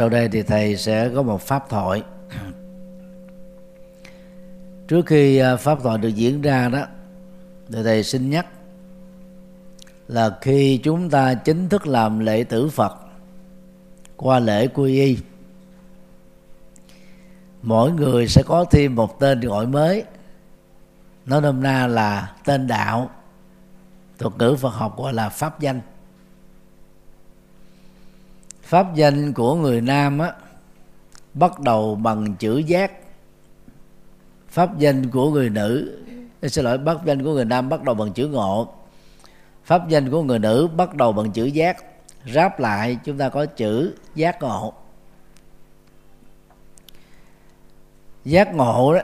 sau đây thì thầy sẽ có một pháp thoại. Trước khi à, pháp thoại được diễn ra đó, thì thầy xin nhắc là khi chúng ta chính thức làm lễ tử Phật qua lễ quy y, mỗi người sẽ có thêm một tên gọi mới. Nói nôm na là tên đạo, thuật ngữ Phật học gọi là pháp danh pháp danh của người nam á, bắt đầu bằng chữ giác. Pháp danh của người nữ xin lỗi, pháp danh của người nam bắt đầu bằng chữ ngộ. Pháp danh của người nữ bắt đầu bằng chữ giác. Ráp lại, chúng ta có chữ giác ngộ. Giác ngộ đó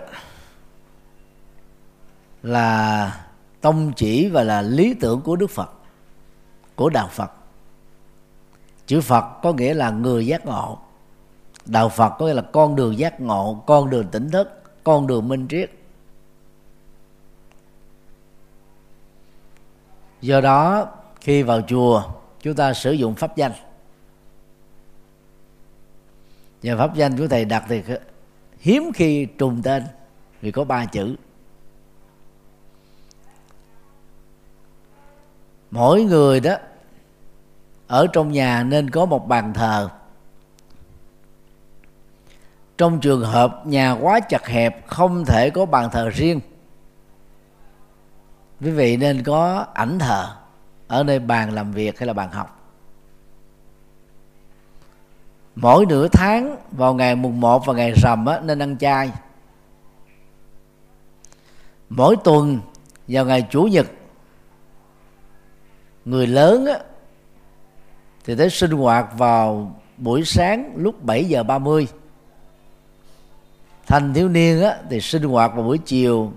là tông chỉ và là lý tưởng của đức phật, của đạo phật chữ phật có nghĩa là người giác ngộ. Đạo phật có nghĩa là con đường giác ngộ, con đường tỉnh thức, con đường minh triết. Do đó, khi vào chùa, chúng ta sử dụng pháp danh. Và pháp danh của thầy đặt thì hiếm khi trùng tên vì có ba chữ. Mỗi người đó ở trong nhà nên có một bàn thờ. Trong trường hợp nhà quá chặt hẹp không thể có bàn thờ riêng. Quý vị nên có ảnh thờ ở nơi bàn làm việc hay là bàn học. Mỗi nửa tháng vào ngày mùng 1 và ngày rằm á, nên ăn chay. Mỗi tuần vào ngày chủ nhật người lớn á, thì tới sinh hoạt vào buổi sáng lúc 7 giờ 30 thanh thiếu niên á, thì sinh hoạt vào buổi chiều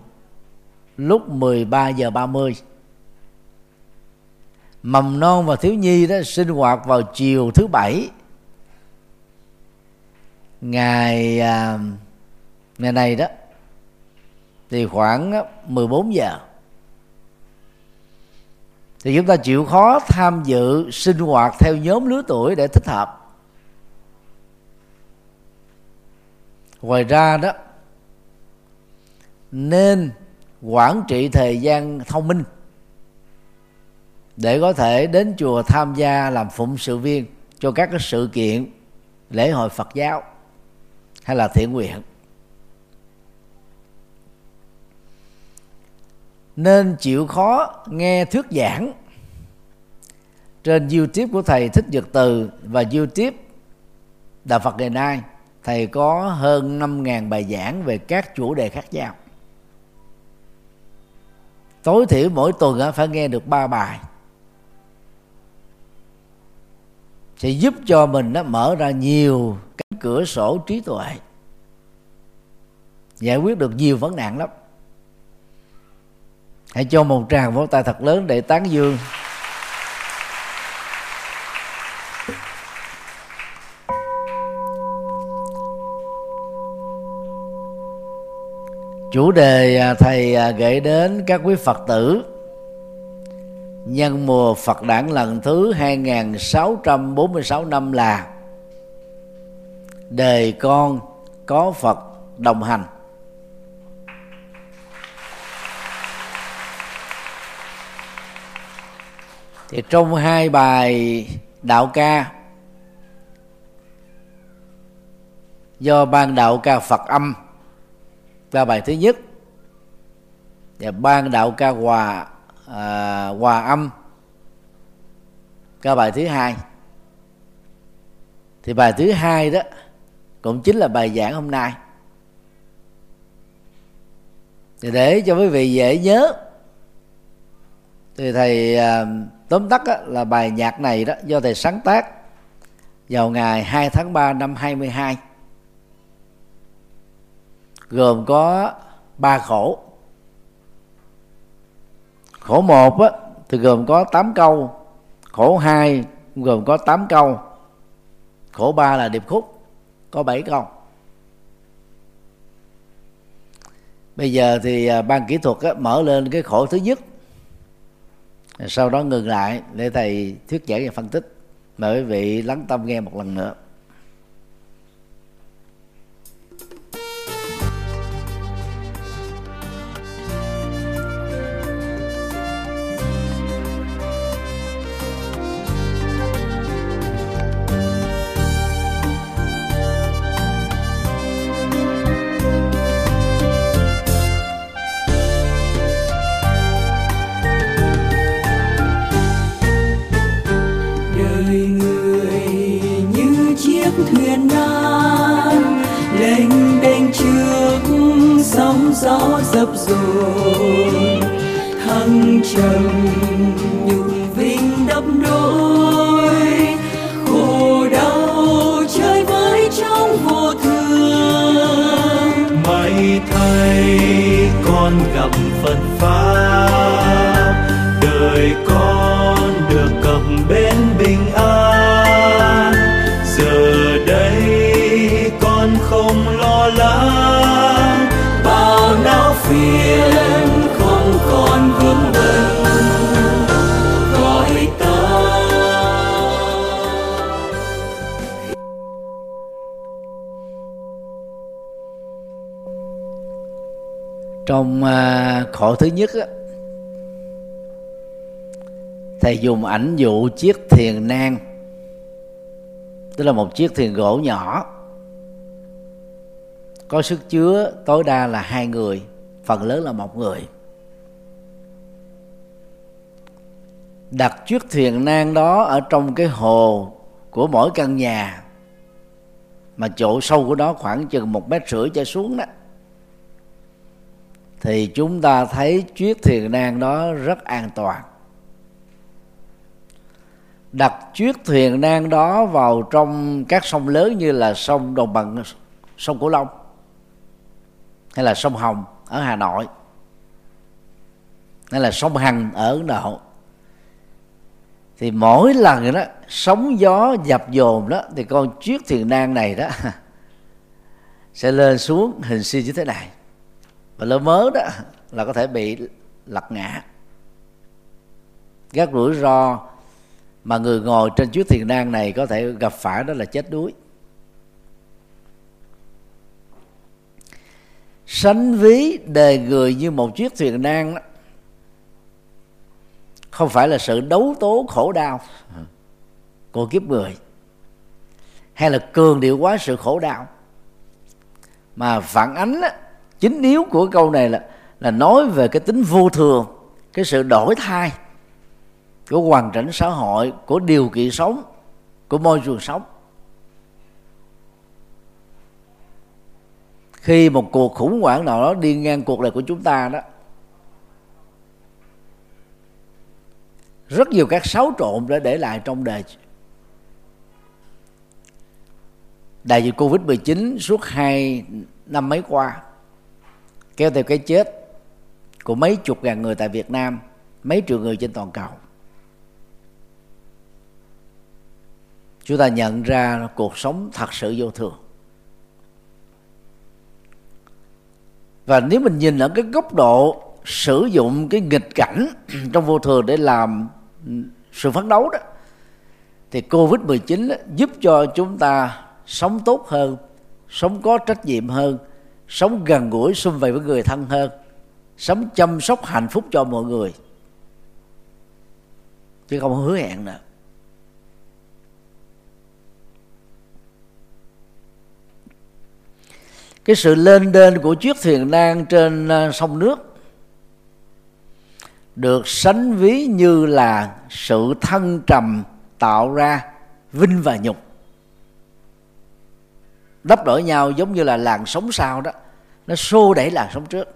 lúc 13 giờ 30 mầm non và thiếu nhi đó sinh hoạt vào chiều thứ bảy. Ngày à, ngày này đó thì khoảng 14 giờ thì chúng ta chịu khó tham dự sinh hoạt theo nhóm lứa tuổi để thích hợp. Ngoài ra đó, nên quản trị thời gian thông minh để có thể đến chùa tham gia làm phụng sự viên cho các cái sự kiện, lễ hội Phật giáo hay là thiện nguyện. Nên chịu khó nghe thuyết giảng. Trên youtube của thầy thích nhật từ và youtube đạo phật ngày nay, thầy có hơn 5.000 bài giảng về các chủ đề khác nhau. Tối thiểu mỗi tuần phải nghe được ba bài. Sẽ giúp cho mình nó mở ra nhiều cánh cửa sổ trí tuệ, giải quyết được nhiều vấn nạn lắm hãy cho một tràng vỗ tay thật lớn để tán dương. Chủ đề à, thầy à, gửi đến các quý phật tử. Nhân mùa Phật đản lần thứ 2646 năm là đời con có Phật đồng hành. Thì trong hai bài đạo ca do ban đạo ca Phật âm là bài thứ nhất và ban đạo ca hòa à, hòa âm ca bài thứ hai. Thì bài thứ hai đó cũng chính là bài giảng hôm nay. Thì để cho quý vị dễ nhớ thì thầy à, tóm tắt á, là bài nhạc này đó do thầy sáng tác vào ngày 2 tháng 3 năm 22 gồm có ba khổ. Khổ một á, thì gồm có 8 câu. Khổ 2 gồm có 8 câu. Khổ 3 là điệp khúc có 7 câu. Bây giờ thì à, ban kỹ thuật á, mở lên cái khổ thứ nhất sau đó ngừng lại để thầy thuyết giảng và phân tích. Mời quý vị lắng tâm nghe một lần nữa. Gió dập dồn thăng trầm nhục vinh đắp đôi. Khổ đau chơi với trong vô thường. Mày thay con gặp phật pháp, đời con được cầm bên bình an. Trong à, khổ thứ nhất á, thầy dùng ảnh dụ chiếc thiền nang tức là một chiếc thuyền gỗ nhỏ. Có sức chứa tối đa là hai người phần lớn là một người. Đặt chiếc thuyền nan đó ở trong cái hồ của mỗi căn nhà, mà chỗ sâu của nó khoảng chừng một mét rưỡi trở xuống đó, thì chúng ta thấy chiếc thuyền nan đó rất an toàn. Đặt chiếc thuyền nan đó vào trong các sông lớn như là sông đồng bằng, sông cửu long hay là sông hồng ở hà nội. Nên là sông hằng ở ấn độ thì mỗi lần đó, sóng gió dập dồn đó, thì con chiếc thuyền nan này đó sẽ lên xuống hình xin như thế này. Và lỡ mớ đó là có thể bị lật ngã. Các rủi ro mà người ngồi trên chiếc thuyền nan này có thể gặp phải đó là chết đuối. Sánh ví đề người như một chiếc thuyền nan đó, không phải là sự đấu tố khổ đau của kiếp người hay là cường điệu quá sự khổ đau. Mà phản ánh chính yếu của câu này là là nói về cái tính vô thường cái sự đổi thay của hoàn cảnh xã hội của điều kiện sống của môi trường sống. Khi một cuộc khủng hoảng nào đó đi ngang cuộc đời của chúng ta đó, rất nhiều các xáo trộn đã để lại trong đời. Đại dịch covid 19 suốt hai năm mấy qua, kéo theo cái chết của mấy chục ngàn người tại Việt Nam, mấy triệu người trên toàn cầu. Chúng ta nhận ra cuộc sống thật sự vô thường. Và nếu mình nhìn ở cái góc độ sử dụng cái nghịch cảnh trong vô thường để làm sự phấn đấu đó, thì covid 19 giúp cho chúng ta sống tốt hơn, sống có trách nhiệm hơn, sống gần gũi xung vầy với người thân hơn, sống chăm sóc hạnh phúc cho mọi người. Chứ không hứa hẹn nữa cái sự lên đên của chiếc thuyền nan trên à, sông nước được sánh ví như là sự thăng trầm tạo ra vinh và nhục. Đắp đổi nhau giống như là làn sóng sau đó, nó xô đẩy làn sóng trước.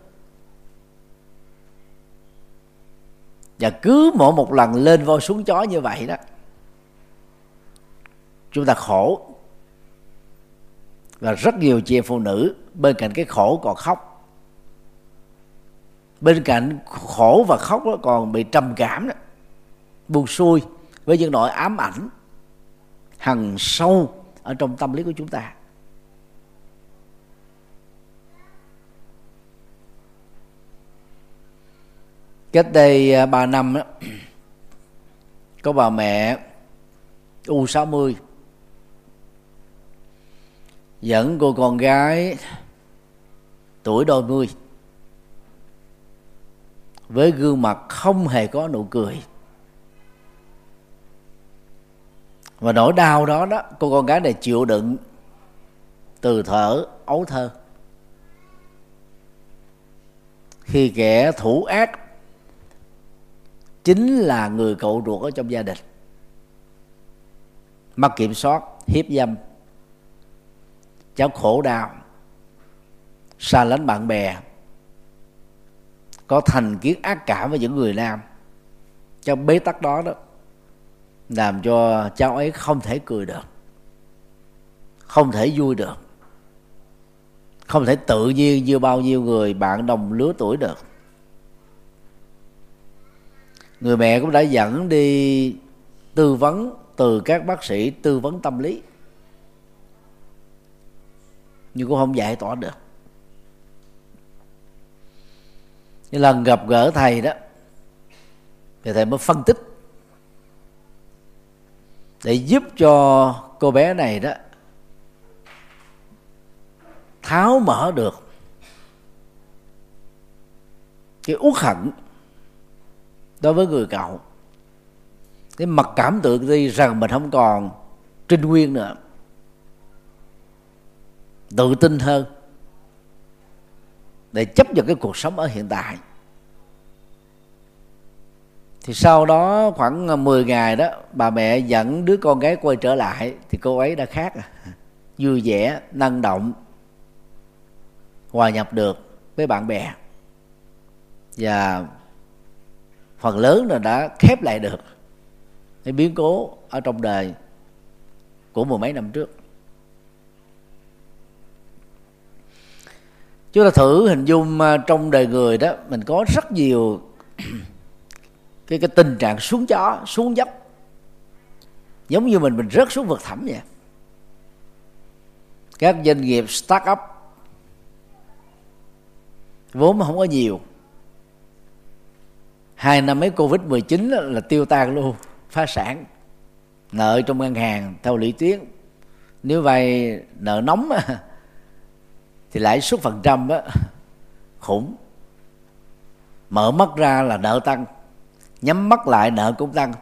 Và cứ mỗi một lần lên voi xuống chó như vậy đó, chúng ta khổ. Và rất nhiều chị em phụ nữ bên cạnh cái khổ còn khóc. Bên cạnh khổ và khóc đó còn bị trầm cảm đó. Buồn xuôi với những nỗi ám ảnh hằng sâu ở trong tâm lý của chúng ta. Cách đây à, ba năm đó, có bà mẹ u 60 dẫn cô con gái tuổi đôi mươi. Với gương mặt không hề có nụ cười. Và nỗi đau đó đó, cô con gái này chịu đựng từ thở ấu thơ. Khi kẻ thủ ác chính là người cậu ruột ở trong gia đình. Mất kiểm soát, hiếp dâm. Cháu khổ đau xa lánh bạn bè, có thành kiến ác cảm với những người nam. Trong bế tắc đó đó, làm cho cháu ấy không thể cười được, không thể vui được, không thể tự nhiên như bao nhiêu người bạn đồng lứa tuổi được. Người mẹ cũng đã dẫn đi tư vấn từ các bác sĩ tư vấn tâm lý, nhưng cũng không giải tỏa được. Cái lần gặp gỡ thầy đó, thì thầy mới phân tích. Để giúp cho cô bé này đó tháo mở được cái uất hận đối với người cậu. Cái mặt cảm tự ti rằng mình không còn trinh nguyên nữa, tự tin hơn để chấp nhận cái cuộc sống ở hiện tại. Thì sau đó khoảng à, 10 ngày đó, bà mẹ dẫn đứa con gái quay trở lại, thì cô ấy đã khác. Vui vẻ, năng động, hòa nhập được với bạn bè. Và phần lớn là đã khép lại được cái biến cố ở trong đời của mười mấy năm trước. Chúng ta thử hình dung à, trong đời người đó, mình có rất nhiều cái cái tình trạng xuống chó, xuống dốc. Giống như mình mình rớt xuống vực thẳm vậy. Các doanh nghiệp start up vốn mà không có nhiều. Hai năm mấy covid 19 là tiêu tan luôn, phá sản. Nợ trong ngân hàng theo lũy tuyến nếu vay nợ nóng thì lãi suất phần trăm á khủng. Mở mắt ra là nợ tăng. Nhắm mắt lại nợ cũng tăng.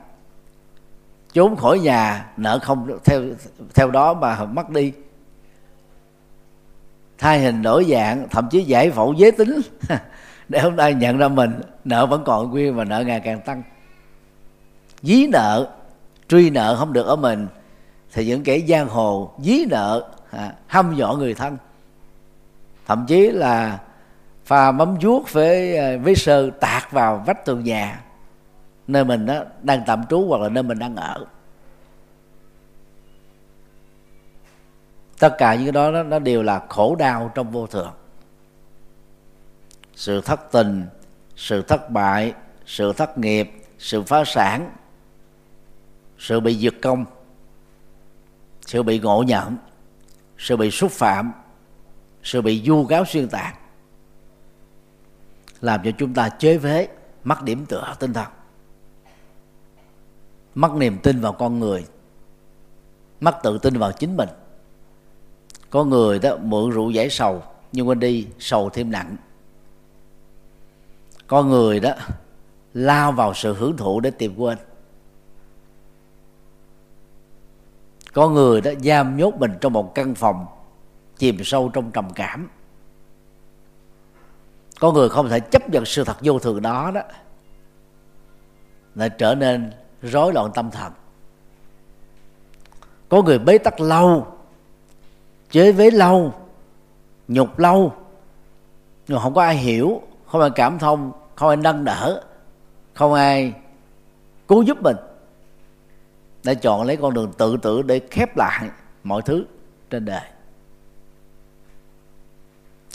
Trốn khỏi nhà nợ không theo theo đó mà mất đi. Thay hình đổi dạng thậm chí giải phẫu giới tính. Để hôm nay nhận ra mình nợ vẫn còn nguyên và nợ ngày càng tăng. Dí nợ truy nợ không được ở mình thì những kẻ giang hồ dí nợ à, dọ dọa người thân thậm chí là pha mắm vuốt với ờ, với sơ tạt vào vách tường nhà nơi mình đó đang tạm trú hoặc là nơi mình đang ở. Tất cả những cái đó nó, nó đều là khổ đau trong vô thường. Sự thất tình sự thất bại sự thất nghiệp sự phá sản sự bị diệt công sự bị ngộ nhận sự bị xúc phạm sự bị vu cáo xuyên tạc, làm cho chúng ta chế phế, mất điểm tựa tinh thần, mất niềm tin vào con người, mất tự tin vào chính mình. Có người đó mượn rượu giải sầu, nhưng quên đi sầu thêm nặng. Có người đó lao vào sự hưởng thụ để tìm quên. Có người đó giam nhốt mình trong một căn phòng chìm sâu trong trầm cảm. Có người không thể chấp nhận sự thật vô thường đó đó, lại trở nên rối loạn tâm thần. Có người bế tắc lâu, chế vế lâu, nhục lâu, nhưng không có ai hiểu, không ai cảm thông, không ai nâng đỡ, không ai cứu giúp mình, đã chọn lấy con đường tự tử để khép lại mọi thứ trên đời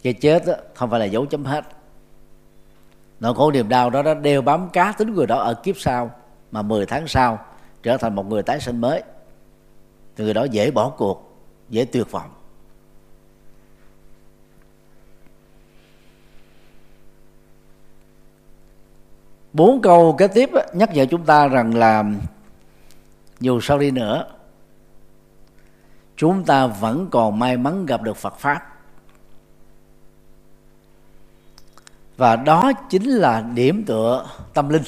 cái chết đó, không phải là dấu chấm hết. Nỗi khổ niềm đau đó đã đeo bám cá tính người đó ở kiếp sau mà 10 tháng sau trở thành một người tái sinh mới. Thì người đó dễ bỏ cuộc dễ tuyệt vọng. Bốn câu kế tiếp nhắc nhở chúng ta rằng là dù sao đi nữa chúng ta vẫn còn may mắn gặp được Phật pháp. Và đó chính là điểm tựa tâm linh.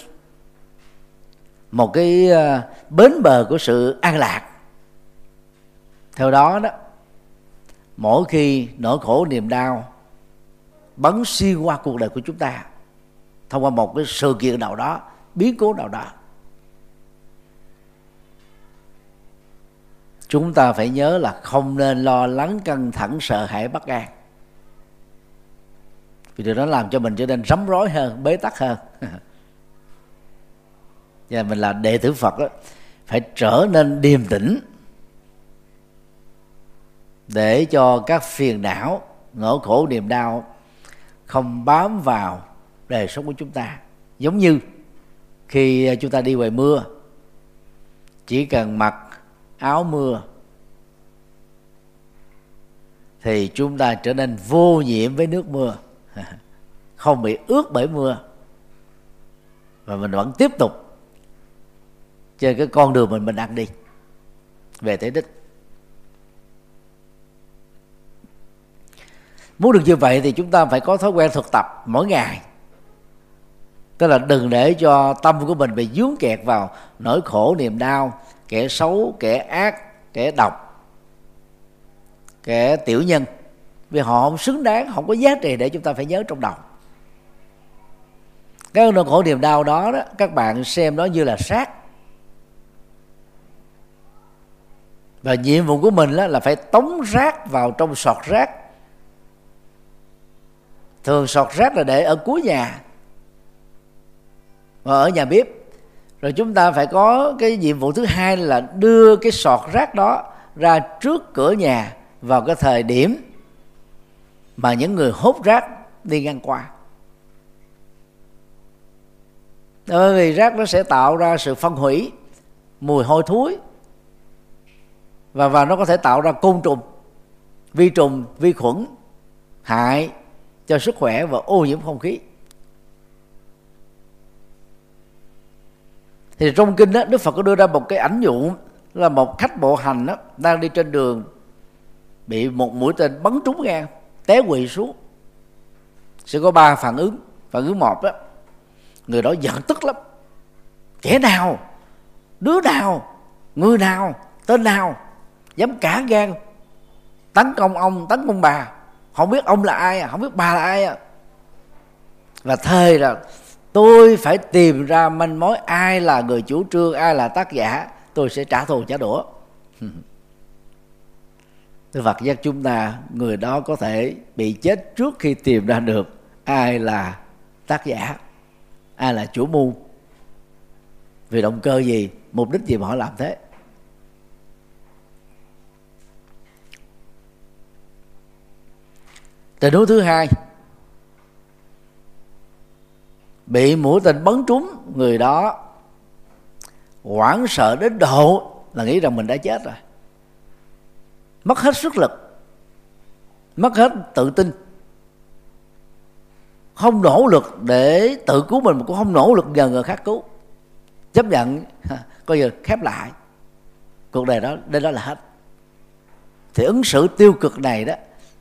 Một cái ờ, bến bờ của sự an lạc. Theo đó đó, mỗi khi nỗi khổ niềm đau bắn xuyên qua cuộc đời của chúng ta, thông qua một cái sự kiện nào đó, biến cố nào đó, chúng ta phải nhớ là không nên lo lắng căng thẳng sợ hãi bất an vì điều đó làm cho mình trở nên rắm rối hơn bế tắc hơn. Và mình là đệ tử phật đó, phải trở nên điềm tĩnh để cho các phiền não nỗi khổ niềm đau không bám vào đời sống của chúng ta. Giống như khi chúng ta đi ngoài mưa chỉ cần mặc áo mưa thì chúng ta trở nên vô nhiễm với nước mưa. không bị ướt bởi mưa. Và mình vẫn tiếp tục trên cái con đường mình mình đang đi về tới đích. Muốn được như vậy thì chúng ta phải có thói quen thực tập mỗi ngày. Tức là đừng để cho tâm của mình bị dướng kẹt vào nỗi khổ, niềm đau, kẻ xấu, kẻ ác, kẻ độc, kẻ tiểu nhân vì họ không xứng đáng không có giá trị để chúng ta phải nhớ trong đầu. Cái nỗi khổ niềm đau đó, đó các bạn xem nó như là sát và nhiệm vụ của mình đó là phải tống rác vào trong sọt rác. Thường sọt rác là để ở cuối nhà và ở nhà bếp. Rồi chúng ta phải có cái nhiệm vụ thứ hai là đưa cái sọt rác đó ra trước cửa nhà vào cái thời điểm mà những người hút rác đi ngang qua. Bởi vì rác nó sẽ tạo ra sự phân hủy, mùi hôi thối, và và nó có thể tạo ra côn trùng, vi trùng, vi khuẩn, hại cho sức khỏe và ô nhiễm không khí. Thì trong kinh đó, đức phật có đưa ra một cái ảnh dụ, là một khách bộ hành đó đang đi trên đường bị một mũi tên bắn trúng ngang té quỵ xuống. Sẽ có ba phản ứng. Phản ứng một đó người đó giận tức lắm. Kẻ nào đứa nào người nào tên nào dám cả gan tấn công ông tấn công bà. Không biết ông là ai à, không biết bà là ai à. và thề là tôi phải tìm ra manh mối ai là người chủ trương ai là tác giả tôi sẽ trả thù trả đũa. Đức Phật giác chúng ta, người đó có thể bị chết trước khi tìm ra được ai là tác giả, ai là chủ mưu. Vì động cơ gì? Mục đích gì mà họ làm thế? Tình huống thứ hai, bị mũi tình bắn trúng, người đó hoảng sợ đến độ là nghĩ rằng mình đã chết rồi mất hết sức lực. Mất hết tự tin. Không nỗ lực để tự cứu mình, mà cũng không nỗ lực nhờ người khác cứu. Chấp nhận coi giờ khép lại. Cuộc đời đó đây đó là hết. Thì ứng xử tiêu cực này đó,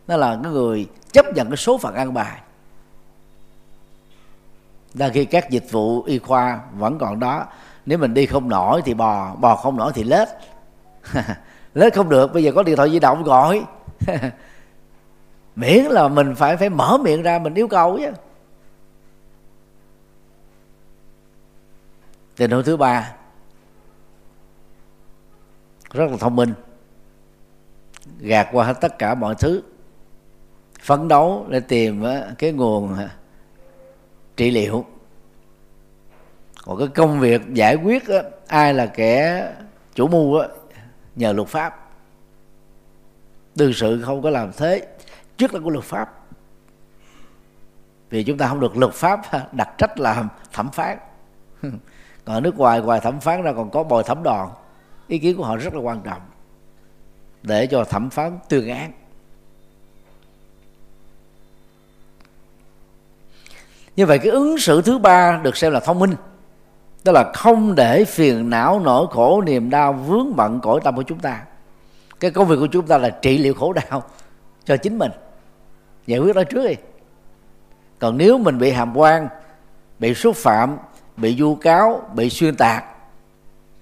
nó là cái người chấp nhận cái số phận ăn bài. Đang khi các dịch vụ y khoa vẫn còn đó, nếu mình đi không nổi thì bò bò không nổi thì lết. lết không được, bây giờ có điện thoại di động gọi. Miễn là mình phải phải mở miệng ra mình yêu cầu chứ. Tình huống thứ ba, rất là thông minh, gạt qua hết tất cả mọi thứ, phấn đấu để tìm cái nguồn à, trị liệu. Còn cái công việc giải quyết ai là kẻ chủ mưu nhờ luật pháp. Đương sự không có làm thế trước là của luật pháp. Vì chúng ta không được luật pháp đặt trách làm thẩm phán. Còn ở nước ngoài ngoài thẩm phán ra còn có bồi thẩm đoàn. Ý kiến của họ rất là quan trọng để cho thẩm phán tuyên án. Như vậy cái ứng xử thứ ba được xem là thông minh tức là không để phiền não, nỗi khổ, niềm đau vướng bận cõi tâm của chúng ta. Cái công việc của chúng ta là trị liệu khổ đau cho chính mình. Giải quyết đó trước đi. Còn nếu mình bị hàm quan, bị xúc phạm, bị vu cáo, bị xuyên tạc,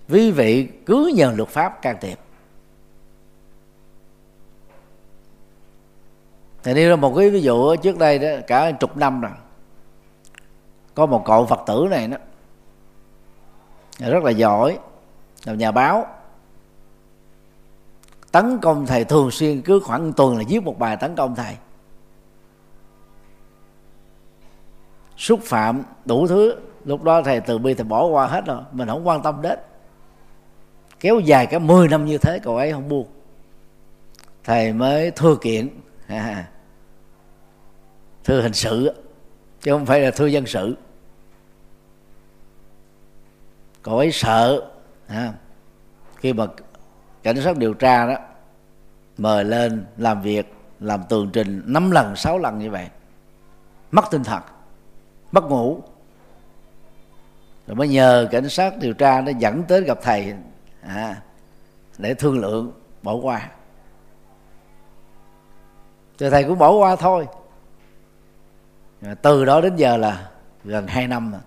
quý vị cứ nhờ luật pháp can thiệp. Thì nêu ra một cái ví dụ, trước đây đó, cả chục năm rồi, có một cậu phật tử này đó rất là giỏi. Làm nhà báo. Tấn công thầy thường xuyên cứ khoảng tuần là viết một bài tấn công thầy. Xúc phạm đủ thứ. Lúc đó thầy từ bi thầy bỏ qua hết rồi. Mình không quan tâm đến. Kéo dài cả 10 năm như thế cậu ấy không buông thầy mới thưa kiện. À, thưa hình sự. Chứ không phải là thưa dân sự cậu ấy sợ. À, khi mà cảnh sát điều tra đó mời lên làm việc làm tường trình năm lần sáu lần như vậy. Mất tinh thần mất ngủ. Rồi mới nhờ cảnh sát điều tra nó dẫn tới gặp thầy à, để thương lượng bỏ qua. Rồi thầy cũng bỏ qua thôi. Từ đó đến giờ là gần hai năm rồi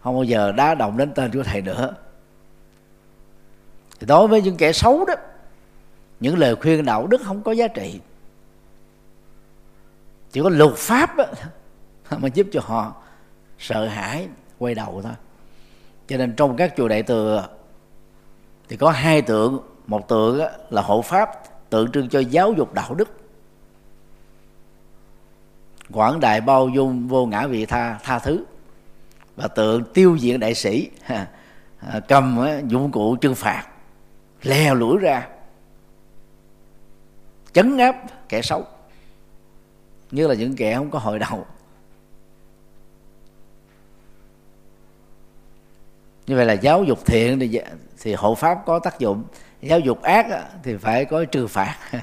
không bao giờ đá động đến tên của thầy nữa. Thì đối với những kẻ xấu đó những lời khuyên đạo đức không có giá trị. Chỉ có luật pháp đó, mà giúp cho họ sợ hãi quay đầu thôi. Cho nên trong các chùa đại thừa thì có hai tượng. Một tượng là hộ pháp tượng trưng cho giáo dục đạo đức. Quảng đại bao dung vô ngã vị tha tha thứ và tượng tiêu diệt đại sĩ à, cầm dụng cụ trừng phạt leo lũi ra, chấn áp kẻ xấu, như là những kẻ không có hồi đầu. Như vậy là giáo dục thiện thì dạ, thì hộ pháp có tác dụng, giáo dục ác thì phải có trừ phạt,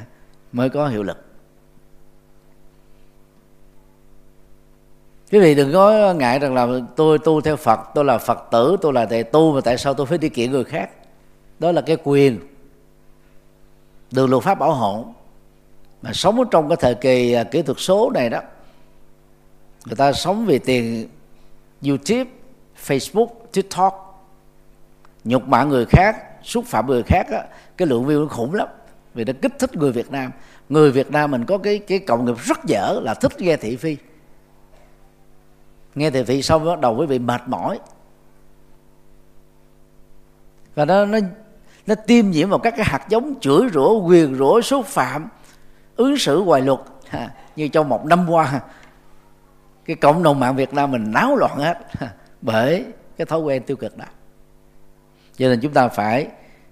mới có hiệu lực. Quý vị đừng có ngại rằng là tôi tu theo phật tôi là phật tử tôi là thầy tu mà tại sao tôi phải đi kiện người khác? Đó là cái quyền. Được luật pháp bảo hộ. Mà sống trong cái thời kỳ à, kỹ thuật số này đó người ta sống vì tiền youtube facebook tiktok nhục mạ người khác xúc phạm người khác á, cái lượng view nó khủng lắm vì nó kích thích người Việt Nam. Người Việt Nam mình có cái cái cộng nghiệp rất dở là thích nghe thị phi nghe thị phi xong bắt đầu quý vị mệt mỏi. Và nó nó nó tiêm nhiễm vào các cái hạt giống chửi rủa quyền rủa xúc phạm ứng xử hoài luật. Ha, như trong một năm qua cái cộng đồng mạng Việt Nam mình náo loạn hết bởi cái thói quen tiêu cực đó. Cho nên chúng ta phải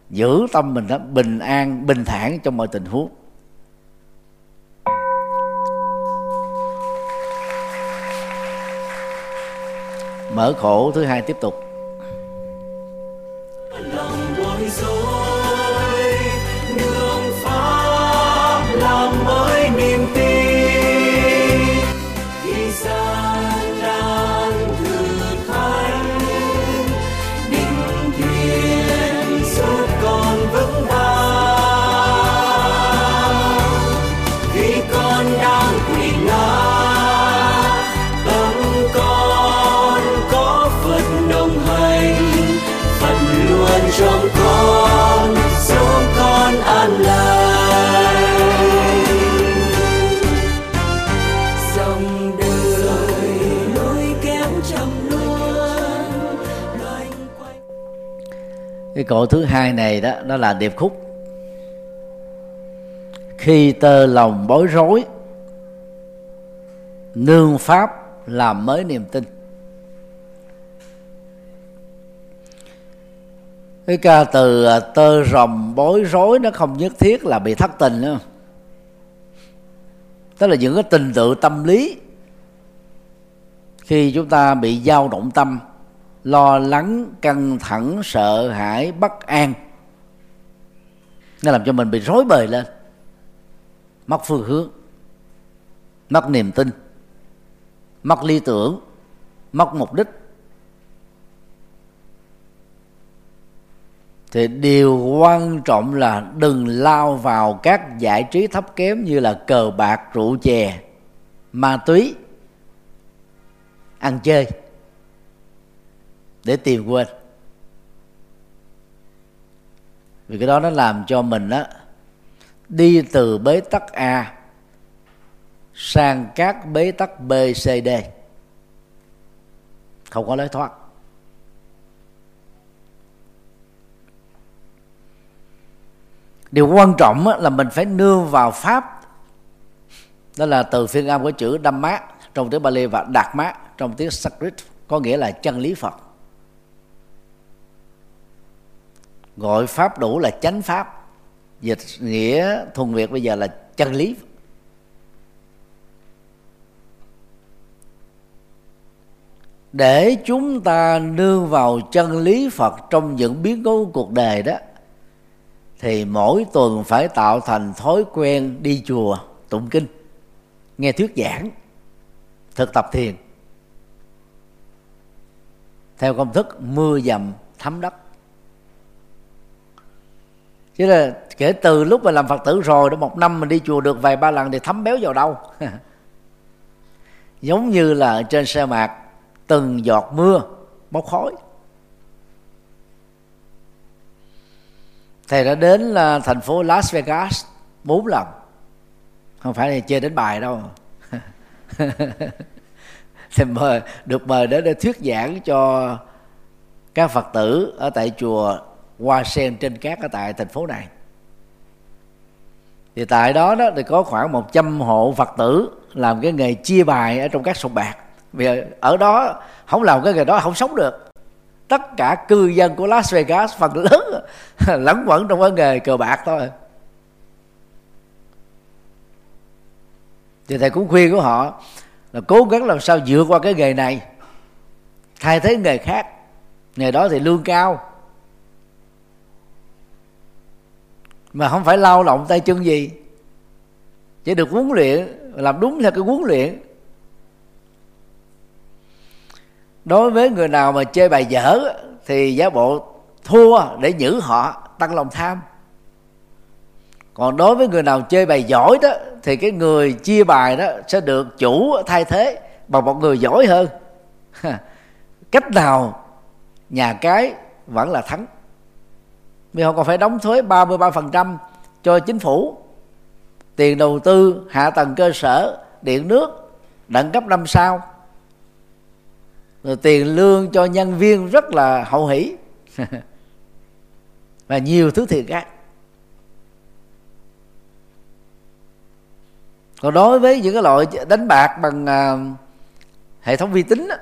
giữ tâm mình đó bình an bình thản trong mọi tình huống. Mở khổ thứ hai tiếp tục. Cái cội thứ hai này đó, nó là điệp khúc. Khi tơ lòng bối rối, nương pháp làm mới niềm tin. Cái ca từ à, tơ rồng bối rối nó không nhất thiết là bị thất tình nữa. Tức là những cái tình tự tâm lý khi chúng ta bị dao động tâm lo lắng, căng thẳng, sợ hãi, bất an. Nó làm cho mình bị rối bời lên. Mất phương hướng, mất niềm tin, mất lý tưởng, mất mục đích. Thì điều quan trọng là đừng lao vào các giải trí thấp kém như là cờ bạc, rượu chè, ma túy, ăn chơi để tìm quên. Vì cái đó nó làm cho mình á, đi từ bế tắc a sang các bế tắc b, c, d. Không có lối thoát. Điều quan trọng là mình phải nương vào pháp. Đó là từ phiên âm của chữ đâm mát trong tiếng Bali và đạt mát trong tiếng Sanskrit, có nghĩa là chân lý Phật. Gọi pháp đủ là chánh pháp. Dịch nghĩa thuần việt bây giờ là chân lý. Để chúng ta nương vào chân lý phật trong những biến cố cuộc đời đó, thì mỗi tuần phải tạo thành thói quen đi chùa, tụng kinh, nghe thuyết giảng, thực tập thiền. Theo công thức mưa dầm thấm đất chứ là kể từ lúc mà làm phật tử rồi đó, một năm mình đi chùa được vài ba lần thì thấm béo vào đâu? Giống như là trên sa mạc, từng giọt mưa, bốc khói. Thầy đã đến là thành phố Las Vegas bốn lần. Không phải là chơi đến bài đâu. Thì mời, được mời đến để thuyết giảng cho các phật tử ở tại chùa hoa sen trên cát ở tại thành phố này. Thì tại đó đó thì có khoảng 100 hộ phật tử làm cái nghề chia bài ở trong các sòng bạc. Vì ở đó, không làm cái nghề đó không sống được. Tất cả cư dân của Las Vegas, phần lớn lẫn quẩn trong cái nghề cờ bạc thôi. Thì thầy cũng khuyên của họ là cố gắng làm sao vượt qua cái nghề này, thay thế nghề khác. Nghề đó thì lương cao mà không phải lao động tay chân gì. Chỉ được huấn luyện, làm đúng theo cái huấn luyện. Đối với người nào mà chơi bài dở, thì giá bộ thua để giữ họ, tăng lòng tham. Còn đối với người nào chơi bài giỏi đó, thì cái người chia bài đó sẽ được chủ thay thế bằng một người giỏi hơn. Cách nào nhà cái vẫn là thắng vì họ còn phải đóng thuế 33% cho chính phủ. Tiền đầu tư hạ tầng cơ sở điện nước đẳng cấp năm sao. Rồi tiền lương cho nhân viên rất là hậu hỷ. Và nhiều thứ thiệt khác. Còn đối với những cái loại đánh bạc bằng uh, hệ thống vi tính đó,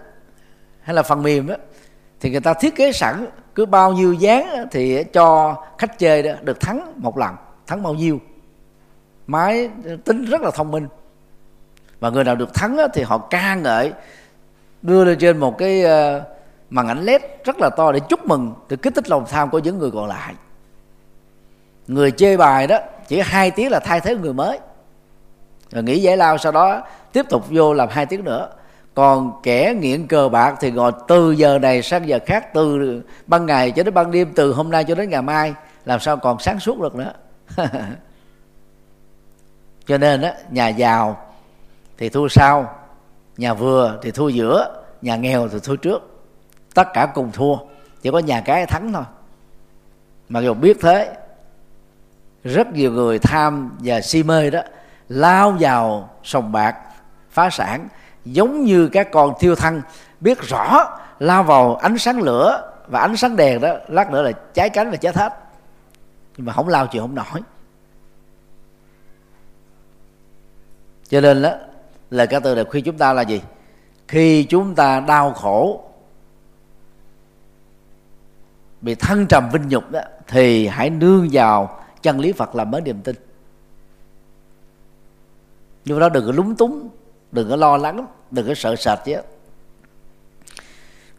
hay là phần mềm đó, thì người ta thiết kế sẵn cứ bao nhiêu dáng thì cho khách chơi đó được thắng một lần, thắng bao nhiêu. Máy tính rất là thông minh. Và người nào được thắng thì họ ca ngợi, đưa lên trên một cái ờ, màn ảnh led rất là to để chúc mừng để kích thích lòng tham của những người còn lại. Người chơi bài đó, chỉ hai tiếng là thay thế người mới. Rồi nghỉ giải lao, sau đó tiếp tục vô làm hai tiếng nữa còn kẻ nghiện cờ bạc thì ngồi từ giờ này sang giờ khác, từ ban ngày cho đến ban đêm, từ hôm nay cho đến ngày mai. Làm sao còn sáng suốt được nữa? Cho nên á, nhà giàu thì thua sau, nhà vừa thì thua giữa, nhà nghèo thì thua trước. Tất cả cùng thua, chỉ có nhà cái thắng thôi. Mặc dù biết thế, rất nhiều người tham và si mê đó, lao vào sòng bạc, phá sản giống như các con thiêu thân. Biết rõ, lao vào ánh sáng lửa và ánh sáng đèn đó, lát nữa là cháy cánh và chết hết. Nhưng mà không lao chịu không nổi. Cho nên đó, lời ca từ này khuyên chúng ta là gì? Khi chúng ta đau khổ, bị thăng trầm vinh nhục đó, thì hãy nương vào chân lý phật làm mới niềm tin. Nhưng đó đừng có lúng túng đừng có lo lắng, đừng có sợ sệt chứ.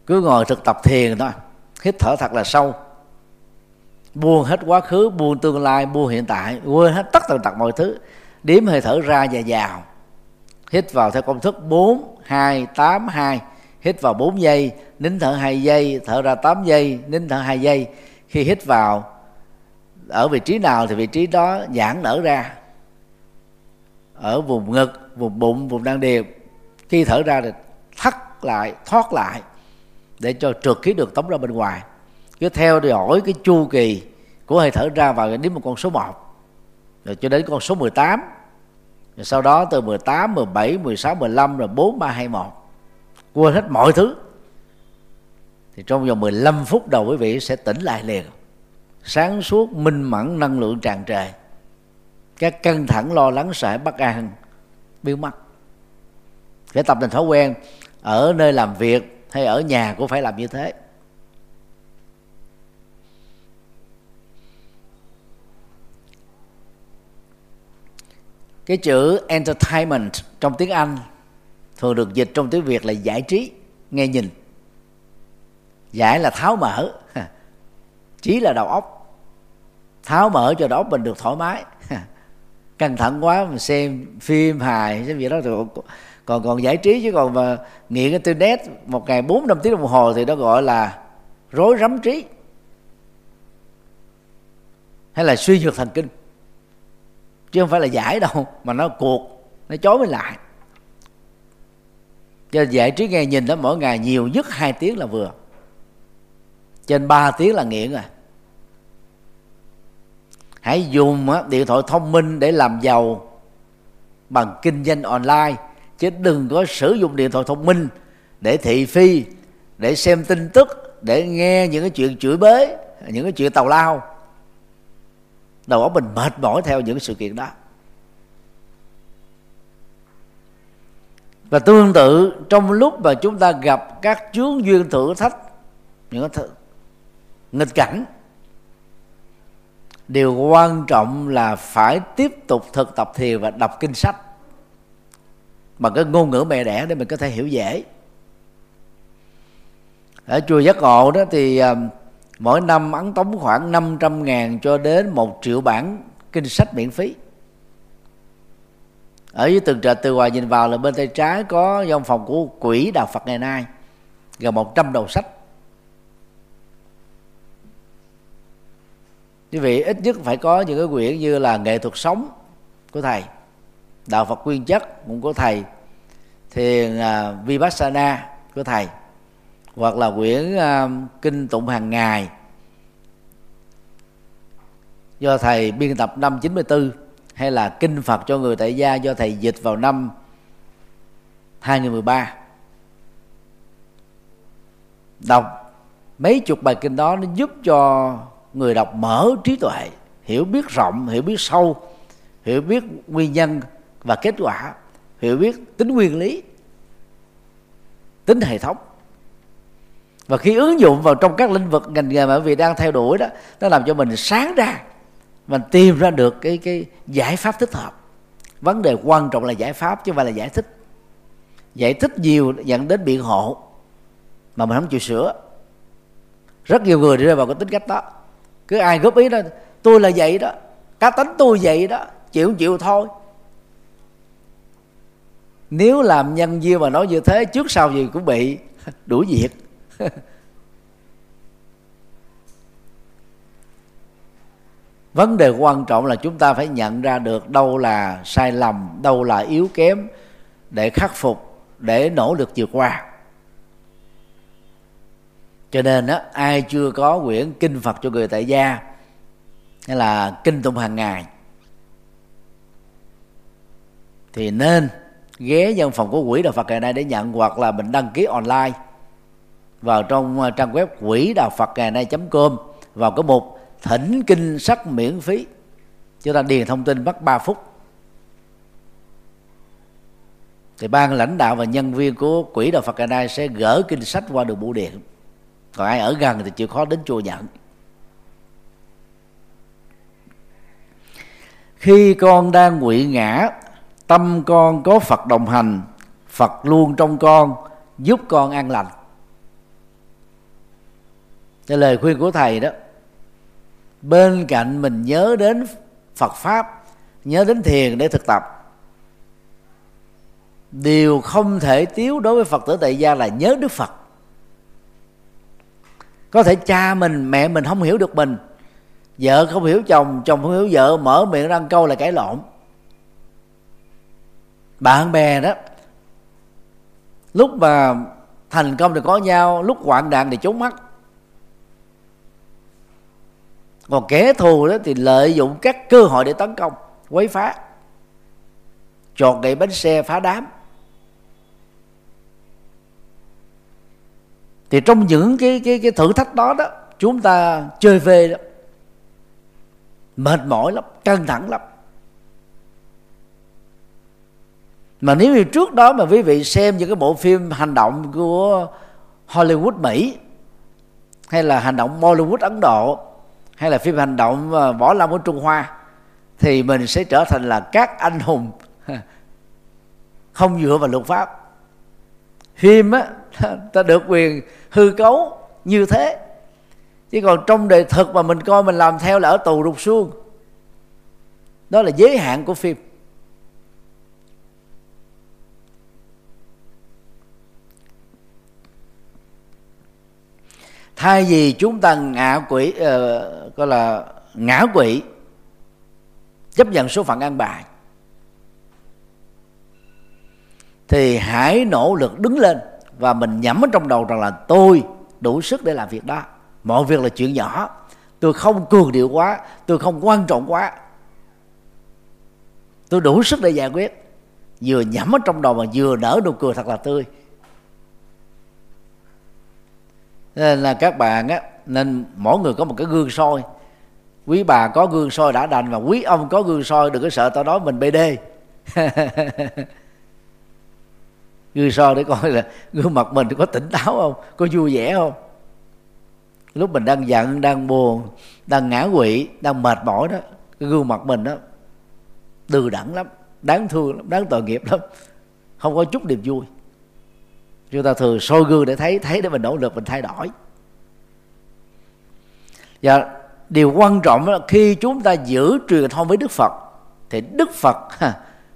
Cứ ngồi thực tập thiền thôi, hít thở thật là sâu. Buông hết quá khứ, buông tương lai, buông hiện tại, quên hết tất tần tật mọi thứ. Điếm hơi thở ra và vào. Hít vào theo công thức 4 2 8 2 hít vào 4 giây, nín thở 2 giây, thở ra 8 giây, nín thở 2 giây. Khi hít vào, ở vị trí nào thì vị trí đó giãn nở ra ở vùng ngực vùng bụng vùng đan điền. Khi thở ra thì thắt lại thoát lại để cho trượt khí được tống ra bên ngoài. Cứ theo dõi cái chu kỳ của hơi thở ra vào đến một con số 1 rồi cho đến con số 18 rồi sau đó từ 18, 17, 16, 15 rồi 4, 3, 2, 1 quên hết mọi thứ. Thì trong vòng 15 phút đầu quý vị sẽ tỉnh lại liền. Sáng suốt minh mẫn năng lượng tràn trề các căng thẳng lo lắng sợ bất an biến mất phải tập thành thói quen, ở nơi làm việc hay ở nhà cũng phải làm như thế. Cái chữ entertainment trong tiếng anh thường được dịch trong tiếng việt là giải trí, nghe nhìn. Giải là tháo mở trí là đầu óc. Tháo mở cho đầu óc mình được thoải mái căng thẳng quá mà xem phim hài cái việc đó rồi còn còn giải trí chứ còn mà nghiện internet một ngày bốn năm tiếng đồng hồ thì nó gọi là rối rắm trí. Hay là suy nhược thần kinh. Chứ không phải là giải đâu, mà nó cuộc, nó chối mình lại. Cho giải trí nghe nhìn đó, mỗi ngày nhiều nhất hai tiếng là vừa. Trên 3 tiếng là nghiện rồi hãy dùng điện thoại thông minh để làm giàu bằng kinh doanh online, chứ đừng có sử dụng điện thoại thông minh để thị phi, để xem tin tức, để nghe những cái chuyện chửi bới, những cái chuyện tàu lao. Đầu óc mình mệt mỏi theo những sự kiện đó. Và tương tự, trong lúc mà chúng ta gặp các chướng duyên thử thách, những cái nghịch cảnh điều quan trọng là phải tiếp tục thực tập thiền và đọc kinh sách. Bằng cái ngôn ngữ mẹ đẻ để mình có thể hiểu dễ. Ở chùa giác ngộ đó thì à, mỗi năm ấn tống khoảng 500 ngàn cho đến một triệu bản kinh sách miễn phí. Ở dưới tường trệt từ ngoài nhìn vào là bên tay trái có văn phòng của quỹ đạo Phật ngày nay, gần 100 đầu sách. Quý vị ít nhất phải có những cái quyển như là nghệ thuật sống của thầy đạo Phật nguyên chất cũng của thầy thiền uh, vipassana của thầy hoặc là quyển uh, kinh tụng hàng ngày do thầy biên tập năm 94 hay là kinh Phật cho người tại gia do thầy dịch vào năm 2013 đọc mấy chục bài kinh đó nó giúp cho người đọc mở trí tuệ, hiểu biết rộng, hiểu biết sâu, hiểu biết nguyên nhân và kết quả, hiểu biết tính nguyên lý, tính hệ thống. Và khi ứng dụng vào trong các lĩnh vực ngành nghề mà quý vị đang theo đuổi đó, nó làm cho mình sáng ra, mình tìm ra được cái cái giải pháp thích hợp. Vấn đề quan trọng là giải pháp chứ không phải là giải thích. Giải thích nhiều dẫn đến biện hộ, mà mình không chịu sửa. Rất nhiều người rơi vào cái tính cách đó cứ ai góp ý đó, tôi là vậy đó. Cá tính tôi vậy đó. Chịu chịu thôi. Nếu làm nhân viên mà nói như thế, trước sau gì cũng bị đuổi việc. Vấn đề quan trọng là chúng ta phải nhận ra được đâu là sai lầm, đâu là yếu kém để khắc phục, để nỗ lực vượt qua cho nên đó ai chưa có quyển kinh phật cho người tại gia, hay là kinh tụng hàng ngày, thì nên ghé văn phòng của quỹ đạo Phật ngày nay để nhận, hoặc là mình đăng ký online vào trong à, trang web quỹ đạo Phật ngày nay com, vào cái mục thỉnh kinh sách miễn phí. Chúng ta điền thông tin mất 3 phút. Thì ban lãnh đạo và nhân viên của quỹ đạo Phật ngày nay sẽ gỡ kinh sách qua đường bưu điện còn ai ở gần thì chịu khó đến chùa nhận khi con đang quỵ ngã, tâm con có phật đồng hành, phật luôn trong con, giúp con an lành. Cái lời khuyên của thầy đó, bên cạnh mình nhớ đến phật pháp, nhớ đến thiền để thực tập, điều không thể thiếu đối với phật tử tại gia là nhớ đức phật có thể cha mình, mẹ mình không hiểu được mình. Vợ không hiểu chồng chồng không hiểu vợ, mở miệng ra câu là cãi lộn. Bạn bè đó, lúc mà thành công thì có nhau, lúc hoạn nạn thì trốn mắt còn kẻ thù đó thì lợi dụng các cơ hội để tấn công, quấy phá. Chọt gậy bánh xe, phá đám. Thì trong những cái cái cái thử thách đó đó, chúng ta chơi về đó mệt mỏi lắm, căng thẳng lắm. Mà nếu như trước đó mà quý vị xem những cái bộ phim hành động của Hollywood Mỹ, hay là hành động Bollywood Ấn Độ, hay là phim hành động ờ, võ lâm của Trung Hoa, thì mình sẽ trở thành là các anh hùng. Không dựa vào luật pháp. Phim á ta được quyền hư cấu như thế. Chứ còn trong đời thực mà mình coi mình làm theo là ở tù rụt xuông đó là giới hạn của phim. Thay vì chúng ta ngã quỷ uh, gọi là ngã quỷ chấp nhận số phận an bài thì hãy nỗ lực đứng lên và mình nhắm ở trong đầu rằng là tôi đủ sức để làm việc đó. Mọi việc là chuyện nhỏ. Tôi không cường điệu quá. Tôi không quan trọng quá. Tôi đủ sức để giải quyết. Vừa nhắm ở trong đầu mà vừa nở nụ cười thật là tươi. Nên là các bạn á, nên mỗi người có một cái gương soi. Quý bà có gương soi đã đành và quý ông có gương soi, đừng có sợ tao nói mình bd gương so để coi là gương mặt mình có tỉnh táo không? Có vui vẻ không? Lúc mình đang giận, đang buồn, đang ngã quỵ, đang mệt mỏi đó, cái gương mặt mình đó, từ đẳng lắm, đáng thương lắm, đáng tội nghiệp lắm. Không có chút niềm vui. Chúng ta thường soi gương để thấy thấy để mình nỗ lực, mình thay đổi. Và điều quan trọng là khi chúng ta giữ truyền thông với đức phật, thì đức phật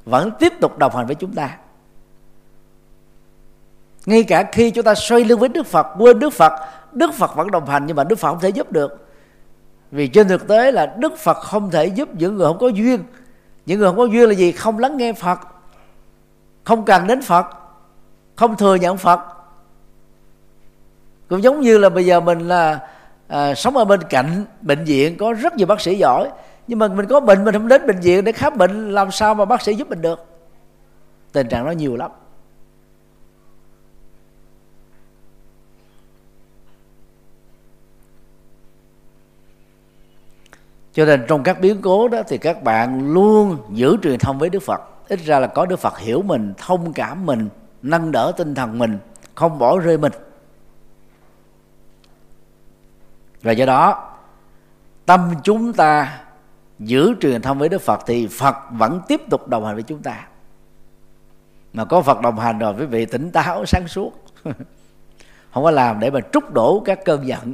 vẫn tiếp tục đồng hành với chúng ta ngay cả khi chúng ta xoay lưng với đức phật quên đức phật đức phật vẫn đồng hành nhưng mà đức phật không thể giúp được. Vì trên thực tế là đức phật không thể giúp những người không có duyên. Những người không có duyên là gì? Không lắng nghe phật không cần đến phật không thừa nhận phật. Cũng giống như là bây giờ mình là à, sống ở bên cạnh bệnh viện có rất nhiều bác sĩ giỏi. Nhưng mà mình có bệnh mình không đến bệnh viện để khám bệnh làm sao mà bác sĩ giúp mình được? Tình trạng đó nhiều lắm. Cho nên trong các biến cố đó thì các bạn luôn giữ truyền thông với đức phật. Ít ra là có đức phật hiểu mình, thông cảm mình, nâng đỡ tinh thần mình, không bỏ rơi mình. Và do đó, tâm chúng ta giữ truyền thông với đức phật thì phật vẫn tiếp tục đồng hành với chúng ta. Mà có phật đồng hành rồi, quý vị tỉnh táo, sáng suốt. Không có làm để mà trút đổ các cơn giận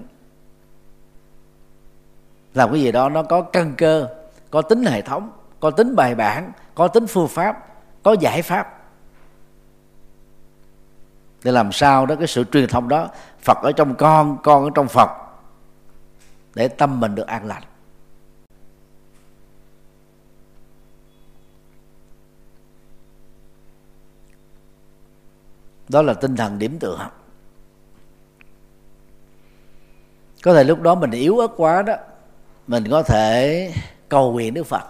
làm cái gì đó nó có căn cơ, có tính hệ thống, có tính bài bản, có tính phương pháp, có giải pháp. Để làm sao đó cái sự truyền thông đó, phật ở trong con con ở trong phật, để tâm mình được an lành. Đó là tinh thần điểm tựa. Có thể lúc đó mình yếu ớt quá đó mình có thể cầu nguyện đức phật.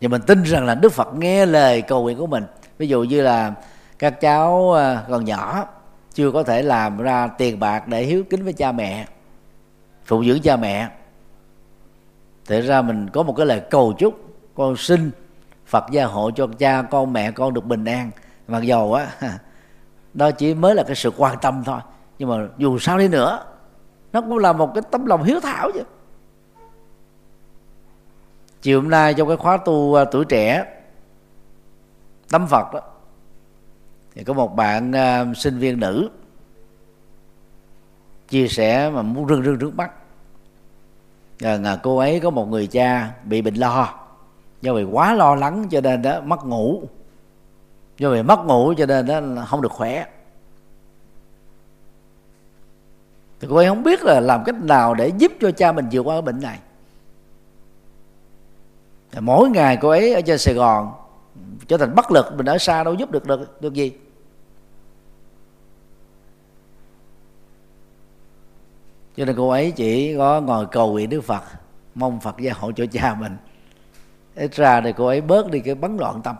Và mình tin rằng là đức phật nghe lời cầu nguyện của mình. Ví dụ như là các cháu à, còn nhỏ chưa có thể làm ra tiền bạc để hiếu kính với cha mẹ phụ dưỡng cha mẹ. Thế ra mình có một cái lời cầu chúc con xin phật gia hộ cho cha con, mẹ con được bình an. Mặc dầu á, đó chỉ mới là cái sự quan tâm thôi. Nhưng mà dù sao đi nữa nó cũng là một cái tấm lòng hiếu thảo chứ. Chiều hôm nay trong cái khóa tu uh, tuổi trẻ tâm phật đó thì có một bạn uh, sinh viên nữ chia sẻ mà muốn rưng rưng trước mắt. Là cô ấy có một người cha bị bệnh lo do vì quá lo lắng cho nên đó mất ngủ. Do vì mất ngủ cho nên đó không được khỏe. Thì cô ấy không biết là làm cách nào để giúp cho cha mình vượt qua cái bệnh này. Thì mỗi ngày cô ấy ở trên sài gòn, trở thành bất lực, mình ở xa đâu giúp được được được gì. Cho nên cô ấy chỉ có ngồi cầu nguyện đức phật, mong phật gia hộ cho cha mình. Ít ra thì cô ấy bớt đi cái bấn loạn tâm.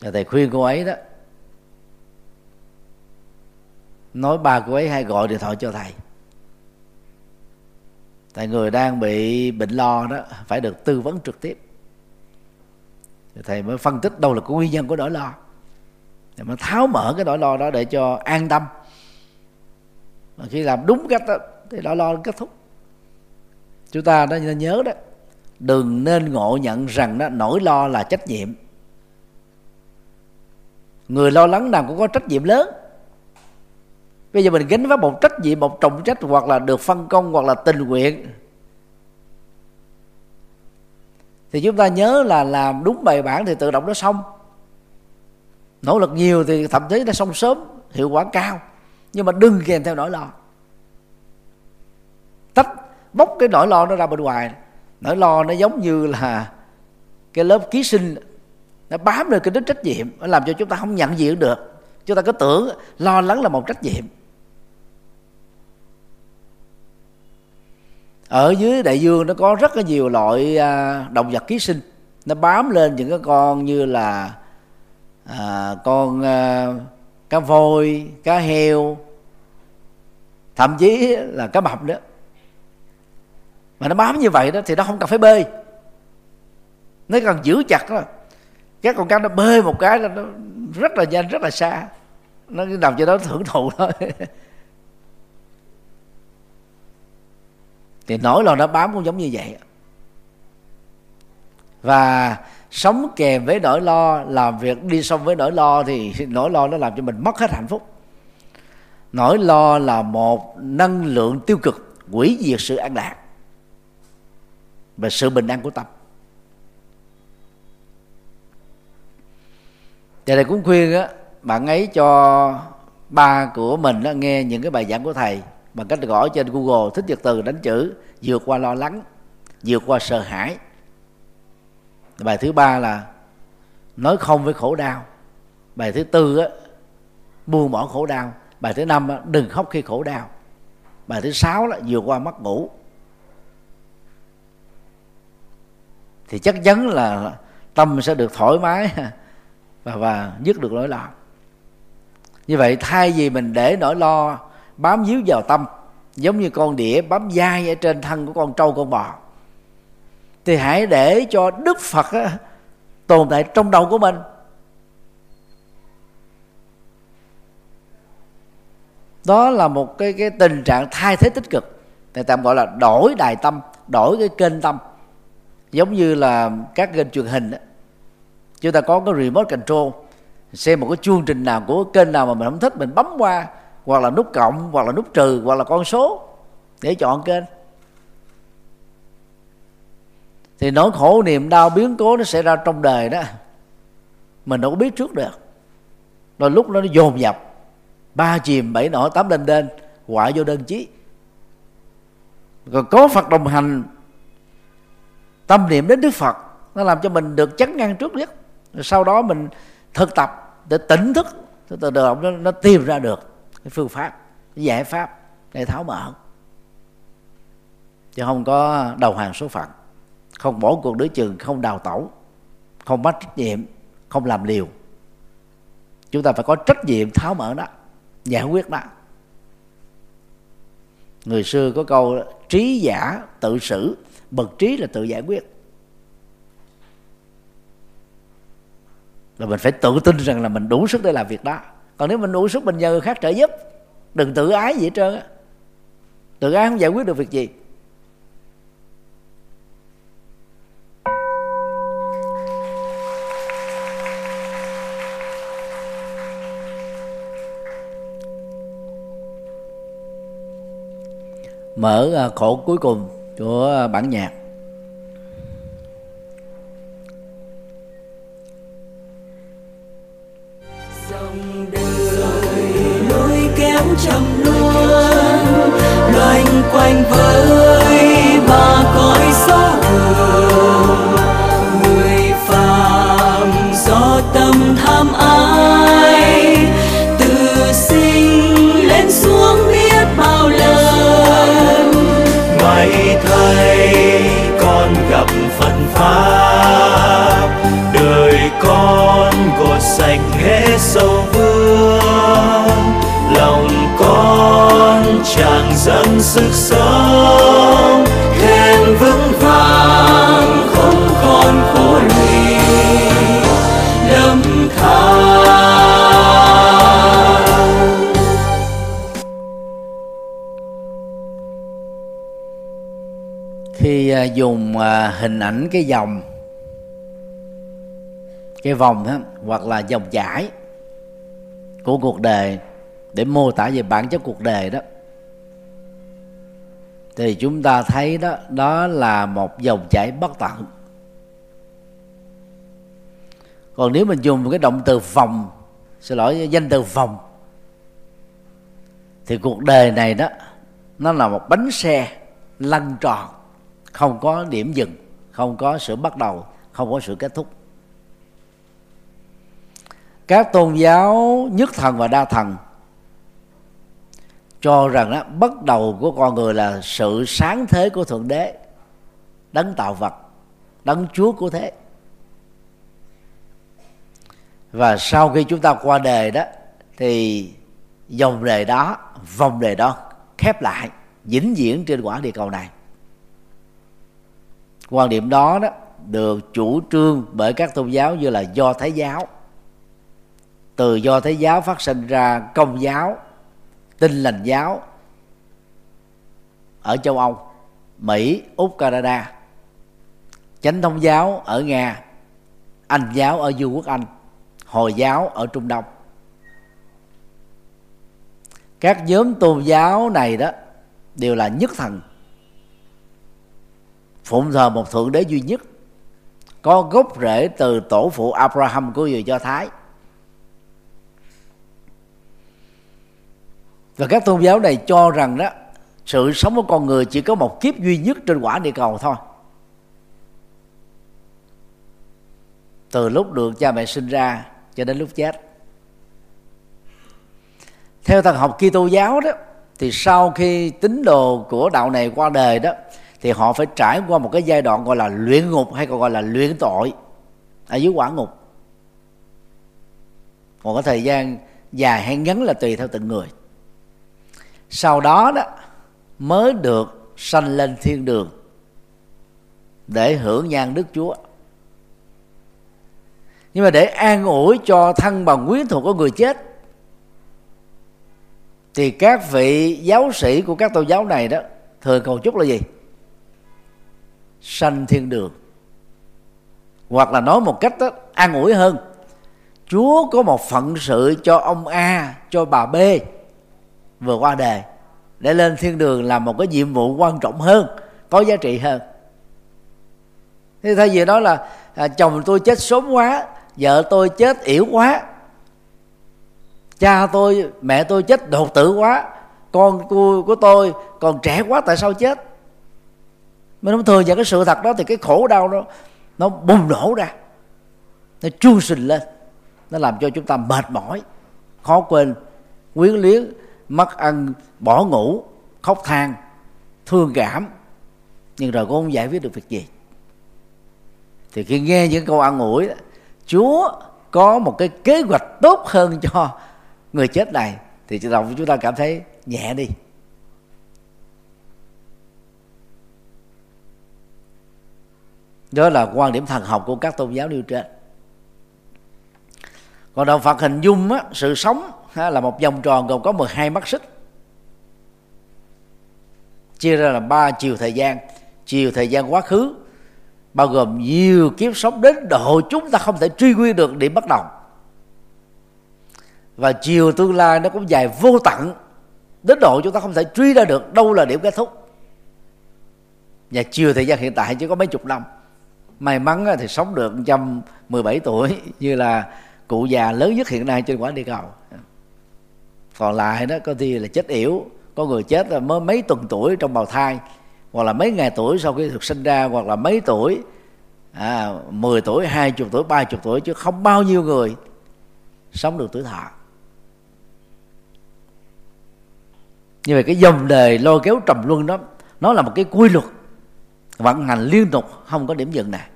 Và thầy khuyên cô ấy đó nói ba cô ấy hay gọi điện thoại cho thầy. Tại người đang bị bệnh lo đó phải được tư vấn trực tiếp. Thầy mới phân tích đâu là cái nguyên nhân của nỗi lo. Thầy mới tháo mở cái nỗi lo đó để cho an tâm. Mà khi làm đúng cách đó, thì nỗi lo kết thúc. Chúng ta nên nhớ đó đừng nên ngộ nhận rằng đó nỗi lo là trách nhiệm. Người lo lắng nào cũng có trách nhiệm lớn bây giờ mình gánh với một trách nhiệm, một trọng trách hoặc là được phân công hoặc là tình nguyện. Thì chúng ta nhớ là làm đúng bài bản thì tự động nó xong. Nỗ lực nhiều thì thậm chí nó xong sớm, hiệu quả cao. Nhưng mà đừng kèm theo nỗi lo. Tách bóc cái nỗi lo nó ra bên ngoài. Nỗi lo nó giống như là cái lớp ký sinh, nó bám lên cái đích trách nhiệm, nó làm cho chúng ta không nhận diện được. Chúng ta cứ tưởng lo lắng là một trách nhiệm. Ở dưới đại dương nó có rất là nhiều loại à, động vật ký sinh. Nó bám lên những cái con như là à, con à, cá voi cá heo thậm chí là cá mập nữa. Mà nó bám như vậy đó thì nó không cần phải bơi nó cần giữ chặt đó các con cá nó bơi một cái là nó rất là nhanh rất là xa. Nó nằm cho đó thưởng thụ thôi. thì nỗi lo nó bám cũng giống như vậy. Và sống kèm với nỗi lo làm việc đi xong với nỗi lo thì nỗi lo nó làm cho mình mất hết hạnh phúc. Nỗi lo là một năng lượng tiêu cực quỷ diệt sự an lạc và sự bình an của tâm. Thầy này cũng khuyên á bạn ấy cho ba của mình á, nghe những cái bài giảng của thầy bằng cách gõ trên google thích nhật từ đánh chữ vượt qua lo lắng vượt qua sợ hãi. Bài thứ ba là nói không với khổ đau. Bài thứ tư á buông bỏ khổ đau. Bài thứ năm á, đừng khóc khi khổ đau. Bài thứ sáu là vượt qua mất ngủ. Thì chắc chắn là tâm sẽ được thoải mái và và dứt được nỗi lo. Như vậy thay vì mình để nỗi lo bám víu vào tâm giống như con đĩa bám dai ở trên thân của con trâu con bò thì hãy để cho đức phật á, tồn tại trong đầu của mình đó là một cái cái tình trạng thay thế tích cực người ta gọi là đổi đài tâm đổi cái kênh tâm giống như là các kênh truyền hình đó. chúng ta có cái remote control xem một cái chương trình nào của kênh nào mà mình không thích mình bấm qua hoặc là nút cộng hoặc là nút trừ hoặc là con số để chọn kênh. Thì nỗi khổ niềm đau biến cố nó xảy ra trong đời đó mình đâu có biết trước được. Rồi lúc đó nó dồn dập ba chìm bảy nổi tám lên đên quả vô đơn chí. Còn có phật đồng hành tâm niệm đến đức phật nó làm cho mình được chắn ngăn trước nhất. Rồi sau đó mình thực tập để tỉnh thức từ từ nó, nó tìm ra được cái phương pháp cái giải pháp để tháo mở. Chứ không có đầu hàng số phận. Không bỏ cuộc đối chừng, không đào tẩu, không bắt trách nhiệm, không làm liều. Chúng ta phải có trách nhiệm tháo mở đó, giải quyết đó. Người xưa có câu trí giả tự xử, bậc trí là tự giải quyết. Là mình phải tự tin rằng là mình đủ sức để làm việc đó còn nếu mình u sút mình nhờ người khác trợ giúp, đừng tự ái gì hết trơn á. Tự ái không giải quyết được việc gì. Mở à, khổ cuối cùng của bản nhạc. Cột sạch ghế sâu vương. Lòng con tràn dâng sức sống thêm vững vàng không còn khổ lụy đâm than khi à, dùng à, hình ảnh cái dòng cái vòng đó, hoặc là dòng chảy của cuộc đời để mô tả về bản chất cuộc đời đó thì chúng ta thấy đó đó là một dòng chảy bất tận. Còn nếu mình dùng cái động từ vòng xin lỗi danh từ vòng thì cuộc đời này đó nó là một bánh xe lăn tròn không có điểm dừng không có sự bắt đầu không có sự kết thúc các tôn giáo nhất thần và đa thần cho rằng đó bắt đầu của con người là sự sáng thế của thượng đế, đấng tạo vật, đấng chúa của thế. Và sau khi chúng ta qua đề đó, thì dòng đề đó, vòng đề đó khép lại, vĩnh viễn trên quả địa cầu này. Quan điểm đó đó được chủ trương bởi các tôn giáo như là do thái giáo từ do thế giáo phát sinh ra công giáo tin lành giáo ở châu âu, mỹ, úc, canada. Chánh thống giáo ở nga, anh giáo ở vương quốc anh, hồi giáo ở trung đông. Các nhóm tôn giáo này đó đều là nhất thần. Phụng thờ một thượng đế duy nhất, có gốc rễ từ tổ phụ Abraham của người Do Thái. Và các tôn giáo này cho rằng đó, sự sống của con người chỉ có một kiếp duy nhất trên quả địa cầu thôi. Từ lúc được cha mẹ sinh ra cho đến lúc chết. Theo thần học Kitô giáo đó, thì sau khi tín đồ của đạo này qua đời đó, thì họ phải trải qua một cái giai đoạn gọi là luyện ngục hay còn gọi là luyện tội ở dưới quả ngục. Còn cái thời gian dài hay ngắn là tùy theo từng người sau đó đó mới được sanh lên thiên đường để hưởng nhan đức chúa. Nhưng mà để an ủi cho thân bằng quyến thuộc của người chết thì các vị giáo sĩ của các tôn giáo này đó thường cầu chúc là gì? Sanh thiên đường. Hoặc là nói một cách đó, an ủi hơn chúa có một phận sự cho ông a cho bà b vừa qua đề để lên thiên đường làm một cái nhiệm vụ quan trọng hơn có giá trị hơn. Thế thay vì đó là à, chồng tôi chết sớm quá vợ tôi chết yểu quá cha tôi mẹ tôi chết đột tử quá con của, của tôi còn trẻ quá tại sao chết? Mình không thừa nhận cái sự thật đó thì cái khổ đau đó nó bùng nổ ra nó chuông sình lên nó làm cho chúng ta mệt mỏi khó quên quyến luyến mất ăn bỏ ngủ khóc than thương cảm. Nhưng rồi cũng không giải quyết được việc gì. Thì khi nghe những câu ăn ủi chúa có một cái kế hoạch tốt hơn cho người chết này thì lòng chúng ta cảm thấy nhẹ đi. Đó là quan điểm thần học của các tôn giáo nêu trên. Còn đạo Phật hình dung á, sự sống ha, là một vòng tròn gồm có 12 mắt xích. Chia ra là ba chiều thời gian. Chiều thời gian quá khứ bao gồm nhiều kiếp sống đến độ chúng ta không thể truy nguyên được điểm bắt đầu. Và chiều tương lai nó cũng dài vô tận đến độ chúng ta không thể truy ra được đâu là điểm kết thúc. Và chiều thời gian hiện tại chỉ có mấy chục năm. May mắn thì sống được 117 tuổi như là cụ già lớn nhất hiện nay trên quả địa cầu còn lại đó có khi là chết yểu. Có người chết là mới mấy tuần tuổi trong bào thai hoặc là mấy ngày tuổi sau khi được sinh ra hoặc là mấy tuổi à, 10 tuổi 20 tuổi 30 tuổi chứ không bao nhiêu người sống được tuổi thọ. Như vậy cái dòng đời lôi kéo trầm luân đó nó là một cái quy luật vận hành liên tục không có điểm dừng này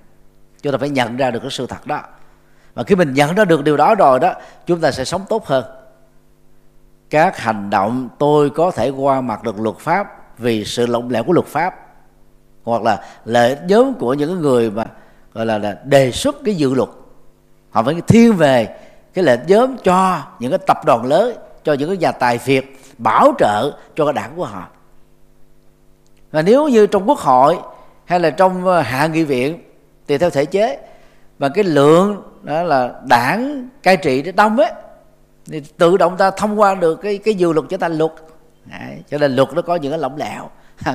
chúng ta phải nhận ra được cái sự thật đó. Và khi mình nhận ra được điều đó rồi đó chúng ta sẽ sống tốt hơn các hành động tôi có thể qua mặt được luật pháp vì sự lỏng lẻo của luật pháp. Hoặc là lợi ích nhóm của những người mà gọi là, là đề xuất cái dự luật. Họ phải thiên về cái lợi ích nhóm cho những cái tập đoàn lớn cho những cái nhà tài phiệt bảo trợ cho cái đảng của họ. Và nếu như trong quốc hội hay là trong ờ, hạ nghị viện tùy theo thể chế mà cái lượng đó là đảng cai trị nó đông ấy thì tự động ta thông qua được cái cái dự luật trở thành luật. Đấy, cho nên luật nó có những cái lỏng lẻo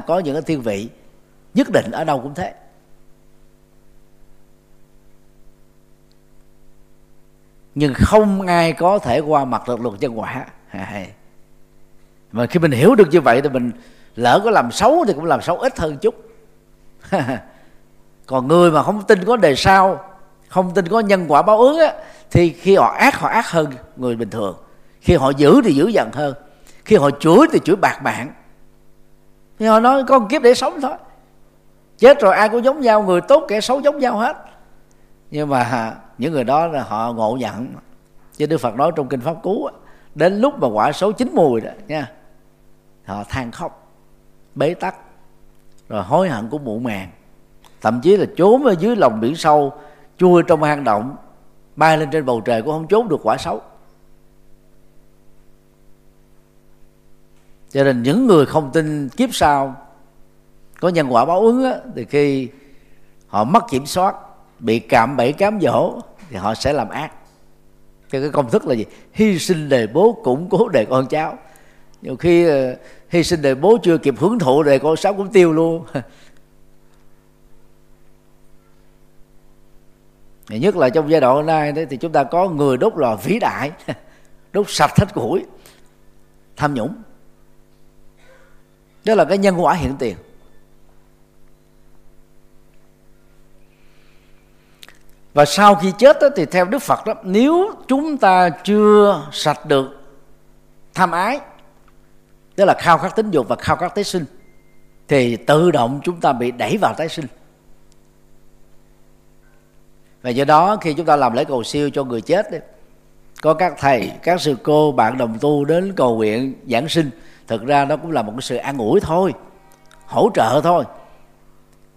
có những cái thiên vị. Nhất định ở đâu cũng thế. Nhưng không ai có thể qua mặt được luật nhân quả. Mà khi mình hiểu được như vậy thì mình lỡ có làm xấu thì cũng làm xấu ít hơn chút. Còn người mà không tin có đề sau không tin có nhân quả báo ứng á, thì khi họ ác họ ác hơn người bình thường. Khi họ giữ thì giữ dần hơn. Khi họ chửi thì chửi bạc mạng thì họ nói, có một kiếp để sống thôi. Chết rồi ai cũng giống nhau, người tốt kẻ xấu giống nhau hết. Nhưng mà những người đó là họ ngộ nhận. Chứ đức phật nói trong kinh pháp cú đến lúc mà quả số chín mùi đó, nha, họ than khóc, bế tắc, rồi hối hận của mụ màng. Thậm chí là trốn ở dưới lòng biển sâu, chui trong hang động bay lên trên bầu trời cũng không trốn được quả xấu. Cho nên những người không tin kiếp sau có nhân quả báo ứng á, thì khi họ mất kiểm soát bị cạm bẫy cám dỗ thì họ sẽ làm ác. Cho cái công thức là gì? Hy sinh đề bố củng cố đề con cháu. Nhiều khi ờ, hy sinh đề bố chưa kịp hưởng thụ đề con cháu cũng tiêu luôn. nhất là trong giai đoạn hôm nay đấy thì chúng ta có người đốt lò vĩ đại đốt sạch hết củi tham nhũng. Đó là cái nhân quả hiện tiền. Và sau khi chết đó, thì theo đức phật đó nếu chúng ta chưa sạch được tham ái tức là khao khát tính dục và khao khát tái sinh thì tự động chúng ta bị đẩy vào tái sinh và do đó khi chúng ta làm lễ cầu siêu cho người chết đấy, có các thầy các sư cô bạn đồng tu đến cầu nguyện giảng sinh thực ra nó cũng là một cái sự an ủi thôi hỗ trợ thôi.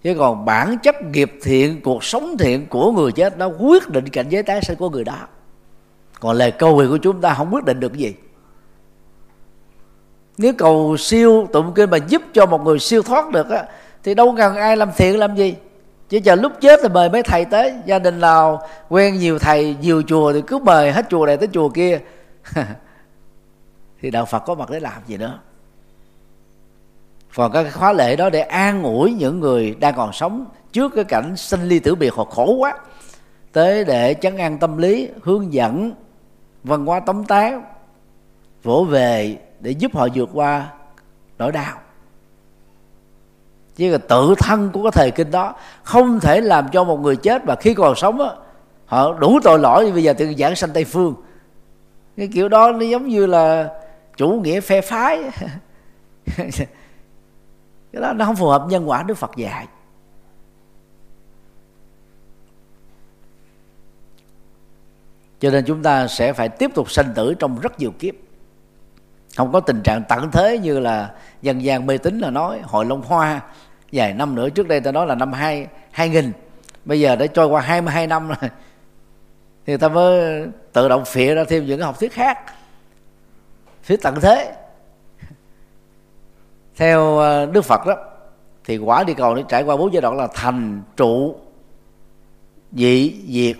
Chứ còn bản chất nghiệp thiện cuộc sống thiện của người chết nó quyết định cảnh giới tái sinh của người đó. Còn lời cầu nguyện của chúng ta không quyết định được cái gì. Nếu cầu siêu tụng kinh mà giúp cho một người siêu thoát được á thì đâu cần ai làm thiện làm gì chứ chờ lúc chết thì mời mấy thầy tới. Gia đình nào quen nhiều thầy, nhiều chùa thì cứ mời hết chùa này tới chùa kia. Thì đạo phật có mặt để làm gì nữa. Còn các khóa lễ đó để an ủi những người đang còn sống trước cái cảnh sinh ly tử biệt họ khổ quá. Tới để chấn an tâm lý, hướng dẫn văn hóa tống tán vỗ về để giúp họ vượt qua nỗi đau chứ là tự thân của cái thời kinh đó. Không thể làm cho một người chết và khi còn sống á, họ đủ tội lỗi. Bây giờ tự giảng sanh tây phương. Cái kiểu đó nó giống như là chủ nghĩa phe phái. Cái đó nó không phù hợp nhân quả đức phật dạy. Cho nên chúng ta sẽ phải tiếp tục sanh tử trong rất nhiều kiếp. Không có tình trạng tận thế như là dân gian mê tín là nói hội long hoa vài năm nữa trước đây ta nói là năm hai hai nghìn bây giờ đã trôi qua 22 năm rồi. Thì ta mới tự động phịa ra thêm những cái học thuyết khác thuyết tận thế. Theo ờ, đức phật đó thì quả địa cầu nó trải qua bốn giai đoạn là thành trụ dị diệt.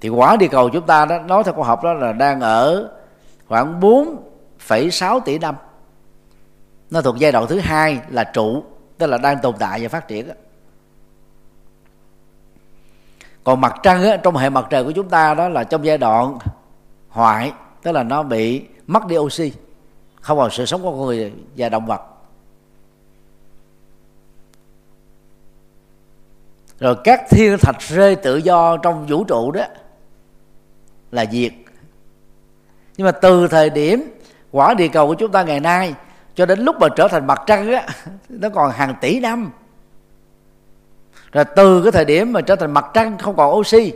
Thì quả địa cầu chúng ta đó nói theo khoa học đó là đang ở khoảng 4,6 tỷ năm. Nó thuộc giai đoạn thứ hai là trụ tức là đang tồn tại và phát triển đó. còn mặt trăng á, trong hệ mặt trời của chúng ta đó là trong giai đoạn hoại tức là nó bị mất đi oxy không còn sự sống của con người và động vật rồi các thiên thạch rơi tự do trong vũ trụ đó là diệt nhưng mà từ thời điểm quả địa cầu của chúng ta ngày nay cho đến lúc mà trở thành mặt trăng á, nó còn hàng tỷ năm. Rồi từ cái thời điểm mà trở thành mặt trăng, không còn oxy,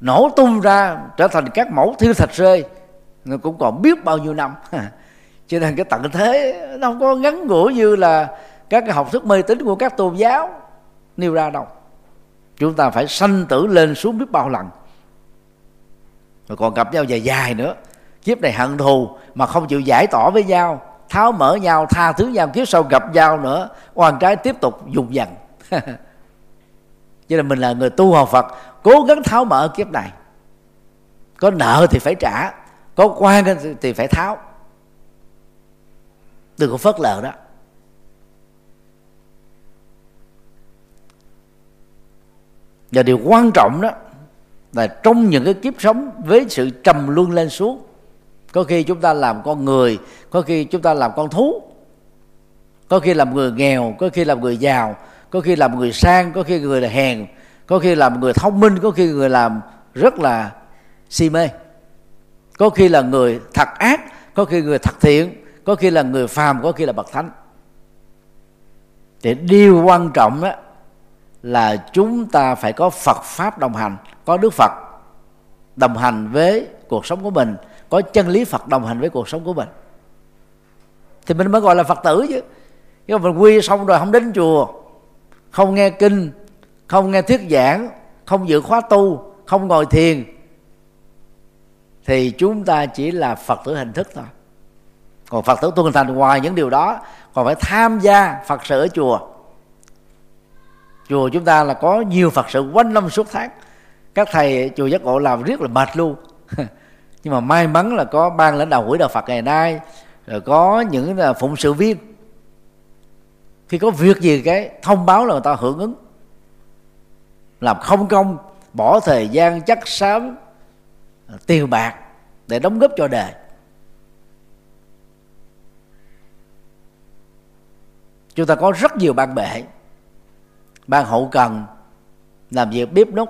nổ tung ra, trở thành các mẫu thiên thạch rơi nó cũng còn biết bao nhiêu năm. Cho nên cái tận thế, nó không có ngắn ngủi như là các cái học thức mê tín của các tôn giáo nêu ra đâu. Chúng ta phải sanh tử lên xuống biết bao lần. Rồi còn gặp nhau dài dài nữa kiếp này hận thù mà không chịu giải tỏa với nhau, tháo mở nhau, tha thứ nhau, kiếp sau gặp nhau nữa hoàn trái tiếp tục dùng dần cho nên mình là người tu học phật, cố gắng tháo mở kiếp này. Có nợ thì phải trả, có quan thì phải tháo. Đừng có phớt lờ đó. Và điều quan trọng đó là trong những cái kiếp sống với sự trầm luân lên xuống có khi chúng ta làm con người, có khi chúng ta làm con thú. Có khi làm người nghèo, có khi làm người giàu, có khi làm người sang, có khi người là hèn, có khi làm người thông minh, có khi người làm rất là si mê. Có khi là người thật ác, có khi người thật thiện, có khi là người phàm, có khi là bậc thánh. Thì điều quan trọng đó là chúng ta phải có Phật pháp đồng hành, có Đức Phật đồng hành với cuộc sống của mình có chân lý Phật đồng hành với cuộc sống của mình. Thì mình mới gọi là Phật tử chứ. Nhưng mà mình quy xong rồi không đến chùa, không nghe kinh, không nghe thuyết giảng, không dự khóa tu, không ngồi thiền, thì chúng ta chỉ là phật tử hình thức thôi. Còn phật tử tuân thành ngoài những điều đó, còn phải tham gia phật sự ở chùa. Chùa chúng ta là có nhiều phật sự quanh năm suốt tháng. Các thầy chùa giác ngộ làm riết là mệt luôn. nhưng mà may mắn là có ban lãnh đạo quỹ đạo phật ngày nay, rồi có những là phụng sự viên. Khi có việc gì cái thông báo là người ta hưởng ứng. Làm không công, bỏ thời gian chắc xám à, tiền bạc để đóng góp cho đời. Chúng ta có rất nhiều ban bệ ban hậu cần, làm việc bếp nút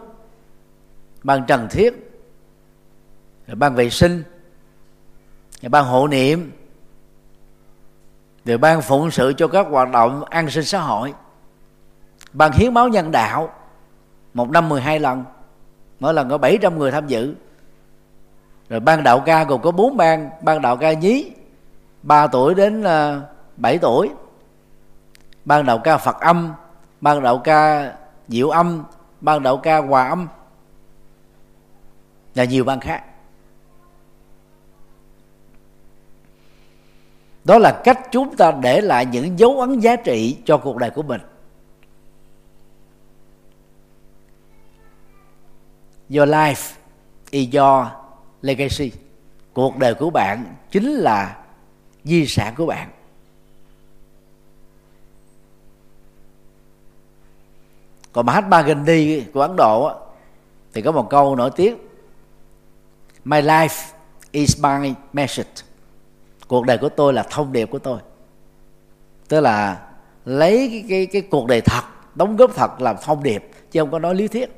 ban trần thiết ban vệ sinh. Ban hộ niệm. Rồi ban phụng sự cho các hoạt động an sinh xã hội. Ban hiến máu nhân đạo. Một năm 12 lần. Mỗi lần có 700 người tham dự. Rồi ban đạo ca gồm có bốn ban. Ban đạo ca nhí 3 tuổi đến ờ, 7 tuổi. Ban đạo ca Phật âm. Ban đạo ca diệu âm. Ban đạo ca hòa âm. Và nhiều ban khác. Đó là cách chúng ta để lại những dấu ấn giá trị cho cuộc đời của mình. Your life is your legacy. Cuộc đời của bạn chính là di sản của bạn. Còn Mahatma Gandhi của Ấn Độ thì có một câu nổi tiếng. My life is my message cuộc đời của tôi là thông điệp của tôi. Tức là lấy cái cái, cái cuộc đời thật đóng góp thật làm thông điệp chứ không có nói lý thuyết.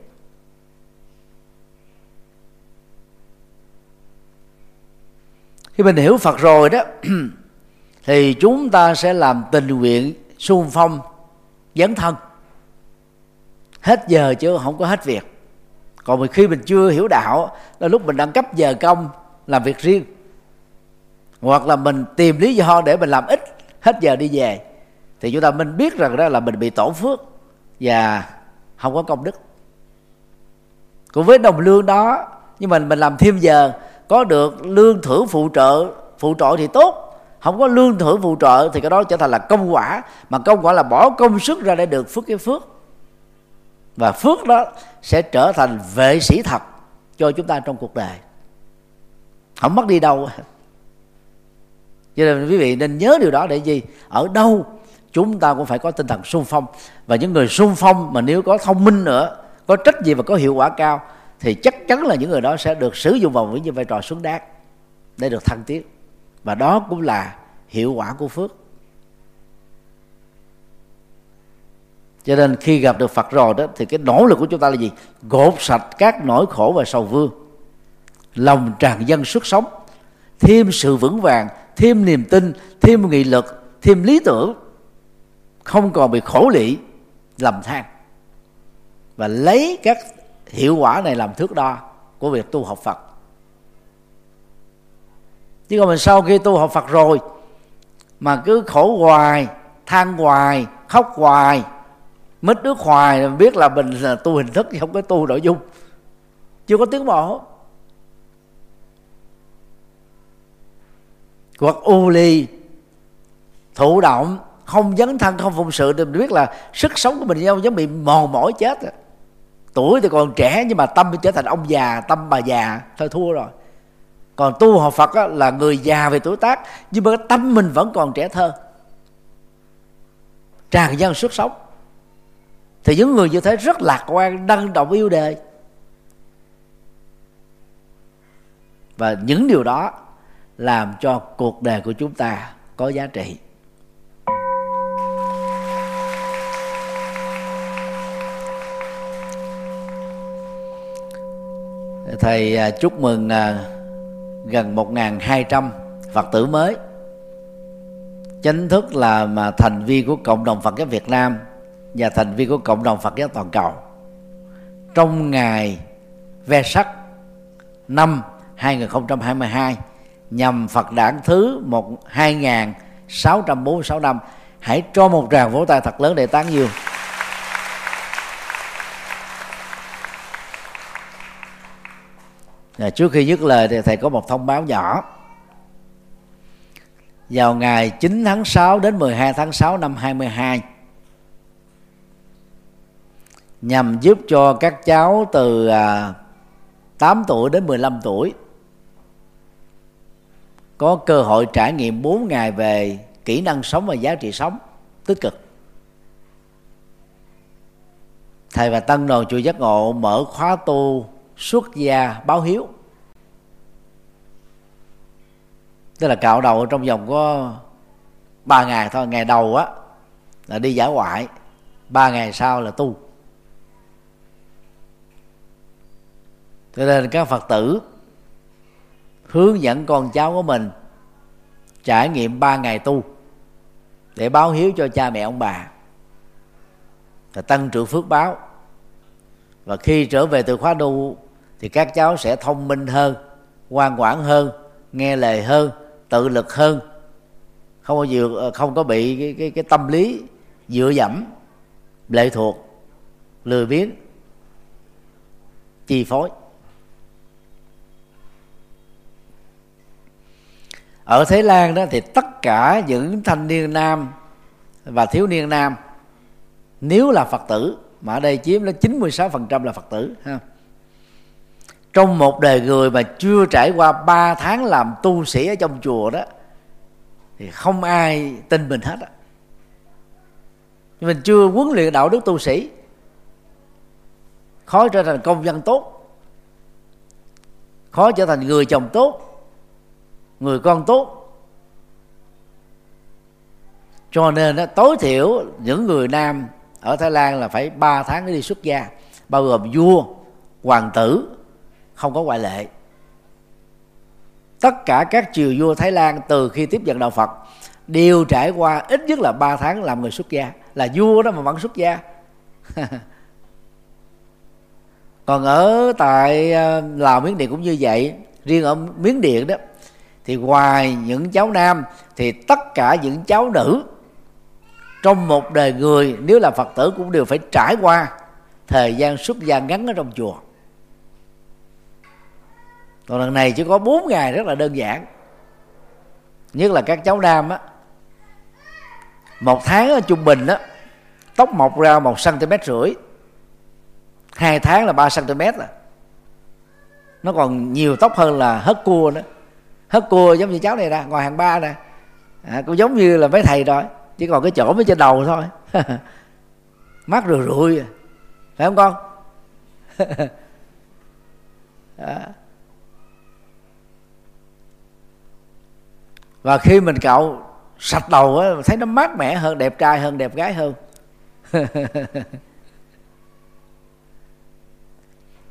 Khi mình hiểu phật rồi đó thì chúng ta sẽ làm tình nguyện xung phong dấn thân. Hết giờ chứ không có hết việc. Còn khi mình chưa hiểu đạo là lúc mình đang cấp giờ công làm việc riêng hoặc là mình tìm lý do để mình làm ít, hết giờ đi về, thì chúng ta mình biết rằng đó là mình bị tổn phước và không có công đức. Cũng với đồng lương đó, nhưng mà mình làm thêm giờ, có được lương thưởng phụ trợ phụ trợ thì tốt. Không có lương thưởng phụ trợ thì cái đó trở thành là công quả, mà công quả là bỏ công sức ra để được phước cái phước. Và phước đó sẽ trở thành vệ sĩ thật cho chúng ta trong cuộc đời. Không mất đi đâu cho nên quý vị nên nhớ điều đó để gì? Ở đâu chúng ta cũng phải có tinh thần sung phong. Và những người sung phong mà nếu có thông minh nữa, có trách nhiệm và có hiệu quả cao, thì chắc chắn là những người đó sẽ được sử dụng vào những vai trò xứng đáng để được thăng tiến. Và đó cũng là hiệu quả của phước. Cho nên khi gặp được phật rồi đó, thì cái nỗ lực của chúng ta là gì? Gột sạch các nỗi khổ và sầu vương. Lòng tràn dân sức sống. Thêm sự vững vàng thêm niềm tin, thêm nghị lực, thêm lý tưởng, không còn bị khổ lị, lầm than. Và lấy các hiệu quả này làm thước đo của việc tu học Phật. Chứ còn mình sau khi tu học Phật rồi, mà cứ khổ hoài, than hoài, khóc hoài, mít nước hoài, biết là mình là tu hình thức chứ không có tu nội dung. Chưa có tiến bộ. Hoặc u lì thụ động không dấn thân không phụng sự thì mình biết là sức sống của mình nhau giống bị mòn mỏi chết rồi. tuổi thì còn trẻ nhưng mà tâm trở thành ông già tâm bà già thôi thua rồi. Còn tu học phật á, là người già về tuổi tác nhưng mà tâm mình vẫn còn trẻ thơ. Tràn dân sức sống. Thì những người như thế rất lạc quan năng động yêu đời và những điều đó làm cho cuộc đời của chúng ta có giá trị. Thầy à, chúc mừng à, gần 1.200 Phật tử mới. Chính thức là mà thành viên của cộng đồng Phật giáo Việt Nam và thành viên của cộng đồng Phật giáo toàn cầu. Trong ngày ve sắc năm 2022 nhằm Phật đản thứ một hai nghìn sáu trăm bốn sáu năm. Hãy cho một tràng vỗ tay thật lớn để tán dương. À, trước khi dứt lời thì thầy có một thông báo nhỏ. Vào ngày 9 tháng 6 đến 12 tháng 6 năm 22 nhằm giúp cho các cháu từ à, 8 tuổi đến 15 tuổi có cơ hội trải nghiệm 4 ngày về kỹ năng sống và giá trị sống. Tích cực. Thầy và tăng đoàn chùa giác ngộ mở khóa tu xuất gia báo hiếu. Tức là cạo đầu trong vòng có ba ngày thôi. Ngày đầu á, là đi giả ngoại. Ba ngày sau là tu. Cho nên các phật tử hướng dẫn con cháu của mình trải nghiệm ba ngày tu để báo hiếu cho cha mẹ ông bà và tăng trưởng phước báo. Và khi trở về từ khóa tu thì các cháu sẽ thông minh hơn ngoan ngoãn hơn nghe lời hơn tự lực hơn. Không có dựa ờ, không có bị cái cái, cái tâm lý dựa dẫm lệ thuộc lười biếng chi phối. Ở Thái Lan đó thì tất cả những thanh niên nam và thiếu niên nam, nếu là Phật tử, mà ở đây chiếm đến 96% là Phật tử, ha. trong một đời người mà chưa trải qua 3 tháng làm tu sĩ ở trong chùa đó, thì không ai tin mình hết á mình chưa huấn luyện đạo đức tu sĩ, khó trở thành công dân tốt, khó trở thành người chồng tốt người con tốt. Cho nên đó, tối thiểu những người nam ở Thái Lan là phải 3 tháng đi xuất gia bao gồm vua hoàng tử không có ngoại lệ. Tất cả các triều vua Thái Lan từ khi tiếp nhận đạo Phật đều trải qua ít nhất là 3 tháng làm người xuất gia là vua đó mà vẫn xuất gia. Còn ở tại ờ, lào miến điện cũng như vậy riêng ở miến điện đó thì ngoài những cháu nam, thì tất cả những cháu nữ, trong một đời người, nếu là phật tử cũng đều phải trải qua thời gian xuất gia ngắn ở trong chùa. Còn lần này chỉ có 4 ngày rất là đơn giản. Nhất là các cháu nam á, một tháng ở trung bình á, tóc mọc ra một cm rưỡi, hai tháng là 3 cm à. Nó còn nhiều tóc hơn là hớt cua nữa hất cua giống như cháu này nè ngồi hàng ba nè. À, cũng giống như là mấy thầy rồi chỉ còn cái chỗ mới trên đầu thôi. Mắt rùi rụi phải không con? À. Và khi mình cạo sạch đầu á thấy nó mát mẻ hơn đẹp trai hơn đẹp gái hơn.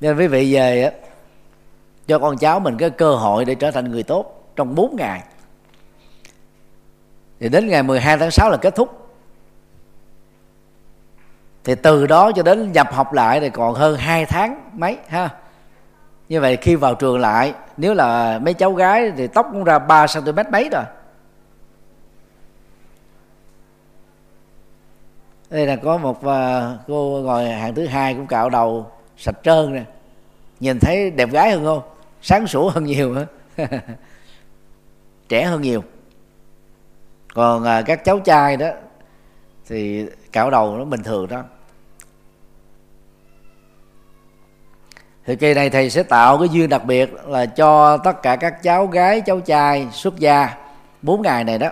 Nên quý vị về á cho con cháu mình cái cơ hội để trở thành người tốt trong 4 ngày. Thì đến ngày 12 tháng 6 là kết thúc. Thì từ đó cho đến nhập học lại thì còn hơn 2 tháng mấy, ha? Như vậy khi vào trường lại, nếu là mấy cháu gái thì tóc cũng ra 3 cm mấy rồi. Đây là có một à, cô ngồi hàng thứ hai cũng cạo đầu sạch trơn nè. Nhìn thấy đẹp gái hơn không? Sáng sủa hơn nhiều trẻ hơn nhiều. Còn à, các cháu trai đó thì cạo đầu nó bình thường đó. Thì kỳ này thầy sẽ tạo cái duyên đặc biệt là cho tất cả các cháu gái cháu trai xuất gia bốn ngày này đó.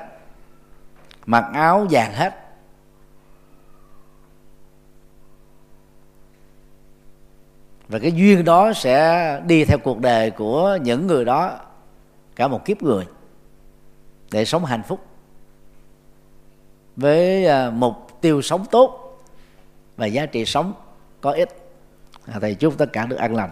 Mặc áo vàng hết. Và cái duyên đó sẽ đi theo cuộc đời của những người đó, cả một kiếp người, để sống hạnh phúc. Với à, mục tiêu sống tốt và giá trị sống có ích. À, thầy chúc tất cả được an lành.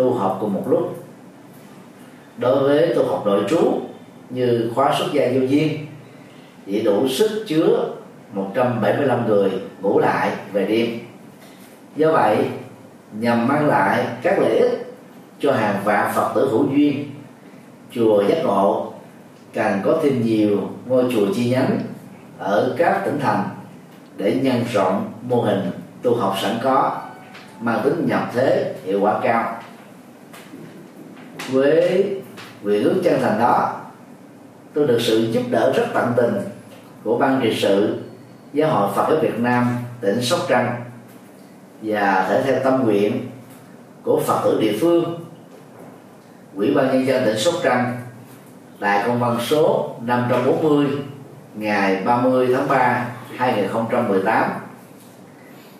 tu học cùng một lúc. Đối với tu học nội trú như khóa xuất gia vô duyên, chỉ đủ sức chứa 175 người ngủ lại về đêm. Do vậy, nhằm mang lại các lợi ích cho hàng vạn phật tử hữu duyên, chùa giác ngộ càng có thêm nhiều ngôi chùa chi nhánh ở các tỉnh thành để nhân rộng mô hình tu học sẵn có, mang tính nhập thế hiệu quả cao với nguyện ước chân thành đó, tôi được sự giúp đỡ rất tận tình của ban trị sự giáo hội Phật giáo Việt Nam, tỉnh Sóc Trăng và thể theo tâm nguyện của Phật tử địa phương. Ủy ban nhân dân tỉnh Sóc Trăng tại công văn số 540 ngày 30 tháng 3 2018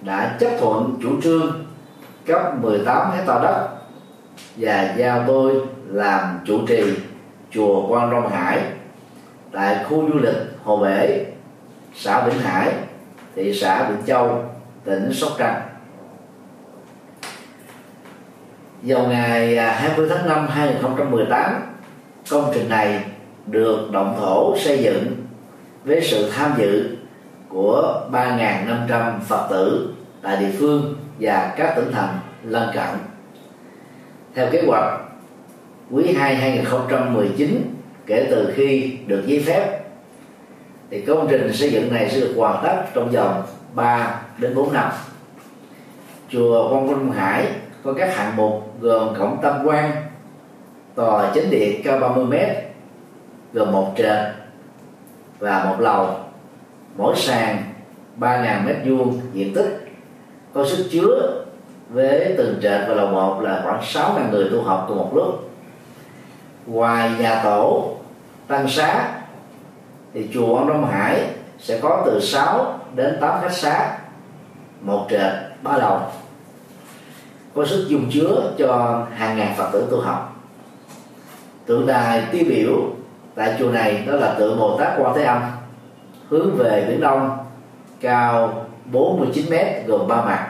đã chấp thuận chủ trương cấp 18 hecta đất và giao tôi làm chủ trì chùa Quan Long Hải tại khu du lịch Hồ Bể, xã Vĩnh Hải, thị xã Vĩnh Châu, tỉnh Sóc Trăng. Vào ngày à, 20 tháng 5 2018, công trình này được động thổ xây dựng với sự tham dự của 3.500 Phật tử tại địa phương và các tỉnh thành lân cận. Theo kế hoạch, quý 2 2019 kể từ khi được giấy phép thì công trình xây dựng này sẽ được hoàn tất trong vòng 3 đến 4 năm. Chùa Quang Minh Hải có các hạng mục gồm cổng tam quan, tòa chính điện cao 30 m gồm một trệt và một lầu mỗi sàn 3.000 mét vuông diện tích có sức chứa với từng trệt và lầu một là khoảng 6.000 người tu học cùng một lúc. Ngoài nhà tổ, tăng xá thì chùa ông Đông Hải sẽ có từ 6 đến 8 khách xá một trệt, ba lầu có sức dung chứa cho hàng ngàn phật tử tu học. Tượng đài tiêu biểu tại chùa này đó là tượng Bồ Tát Quan Thế Âm, hướng về biển Đông, cao 49 mét, gồm ba mặt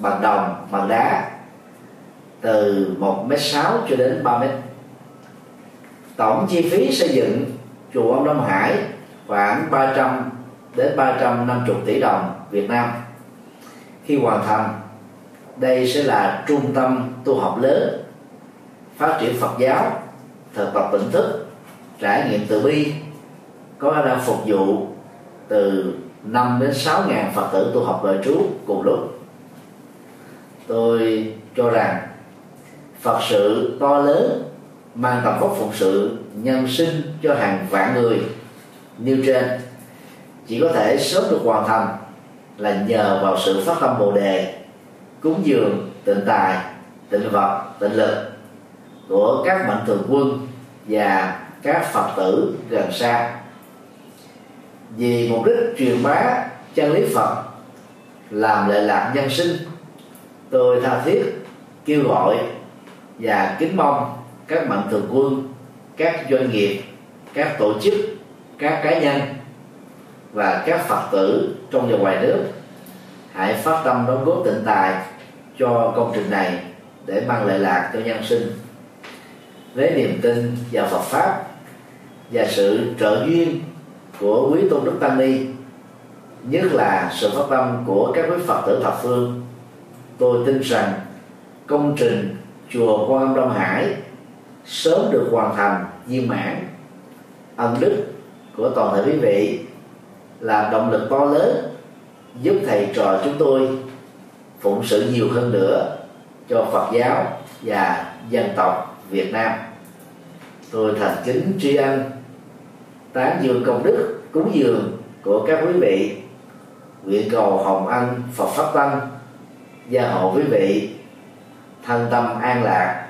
bằng đồng bằng đá từ 1m6 cho đến 3 m tổng chi phí xây dựng chùa ông Đông Hải khoảng 300 đến 350 tỷ đồng Việt Nam. Khi hoàn thành, đây sẽ là trung tâm tu học lớn, phát triển Phật giáo, thực tập tỉnh thức, trải nghiệm từ bi, có khả năng phục vụ từ 5 đến 6 ngàn Phật tử tu học đời trú cùng lúc tôi cho rằng Phật sự to lớn mang tầm vóc phụng sự nhân sinh cho hàng vạn người như trên. Chỉ có thể sớm được hoàn thành là nhờ vào sự phát tâm bồ đề, cúng dường, tịnh tài, tịnh vật, tịnh lực của các mạnh thường quân và các phật tử gần xa. Vì mục đích truyền bá chân lý phật, làm lệ lạc nhân sinh tôi tha thiết, kêu gọi và kính mong các mạnh thường quân, các doanh nghiệp, các tổ chức, các cá nhân và các phật tử trong và ngoài nước hãy phát tâm đóng góp tịnh tài cho công trình này để mang lợi lạc cho nhân sinh. Với niềm tin vào Phật pháp và sự trợ duyên của quý tôn đức tăng ni, nhất là sự phát tâm của các quý phật tử thập phương tôi tin rằng công trình chùa quan âm đông hải sớm được hoàn thành viên mãn. Ân đức của toàn thể quý vị là động lực to lớn giúp thầy trò chúng tôi phụng sự nhiều hơn nữa cho Phật giáo và dân tộc Việt Nam. Tôi thành kính tri ân tán dương công đức, cúng dường của các quý vị. Nguyện cầu hồng ân Phật pháp tăng gia hộ quý vị. Thân tâm an lạc,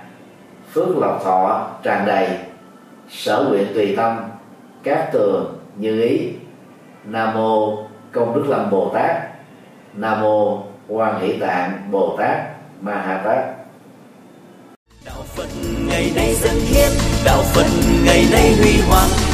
phước lộc thọ tràn đầy, sở nguyện tùy tâm, các tường như ý. Nam mô công đức lâm bồ tát. Nam mô quan hỷ tạng bồ tát ma ha tát. Đạo phật ngày nay dân hiến, đạo phật ngày nay huy hoàng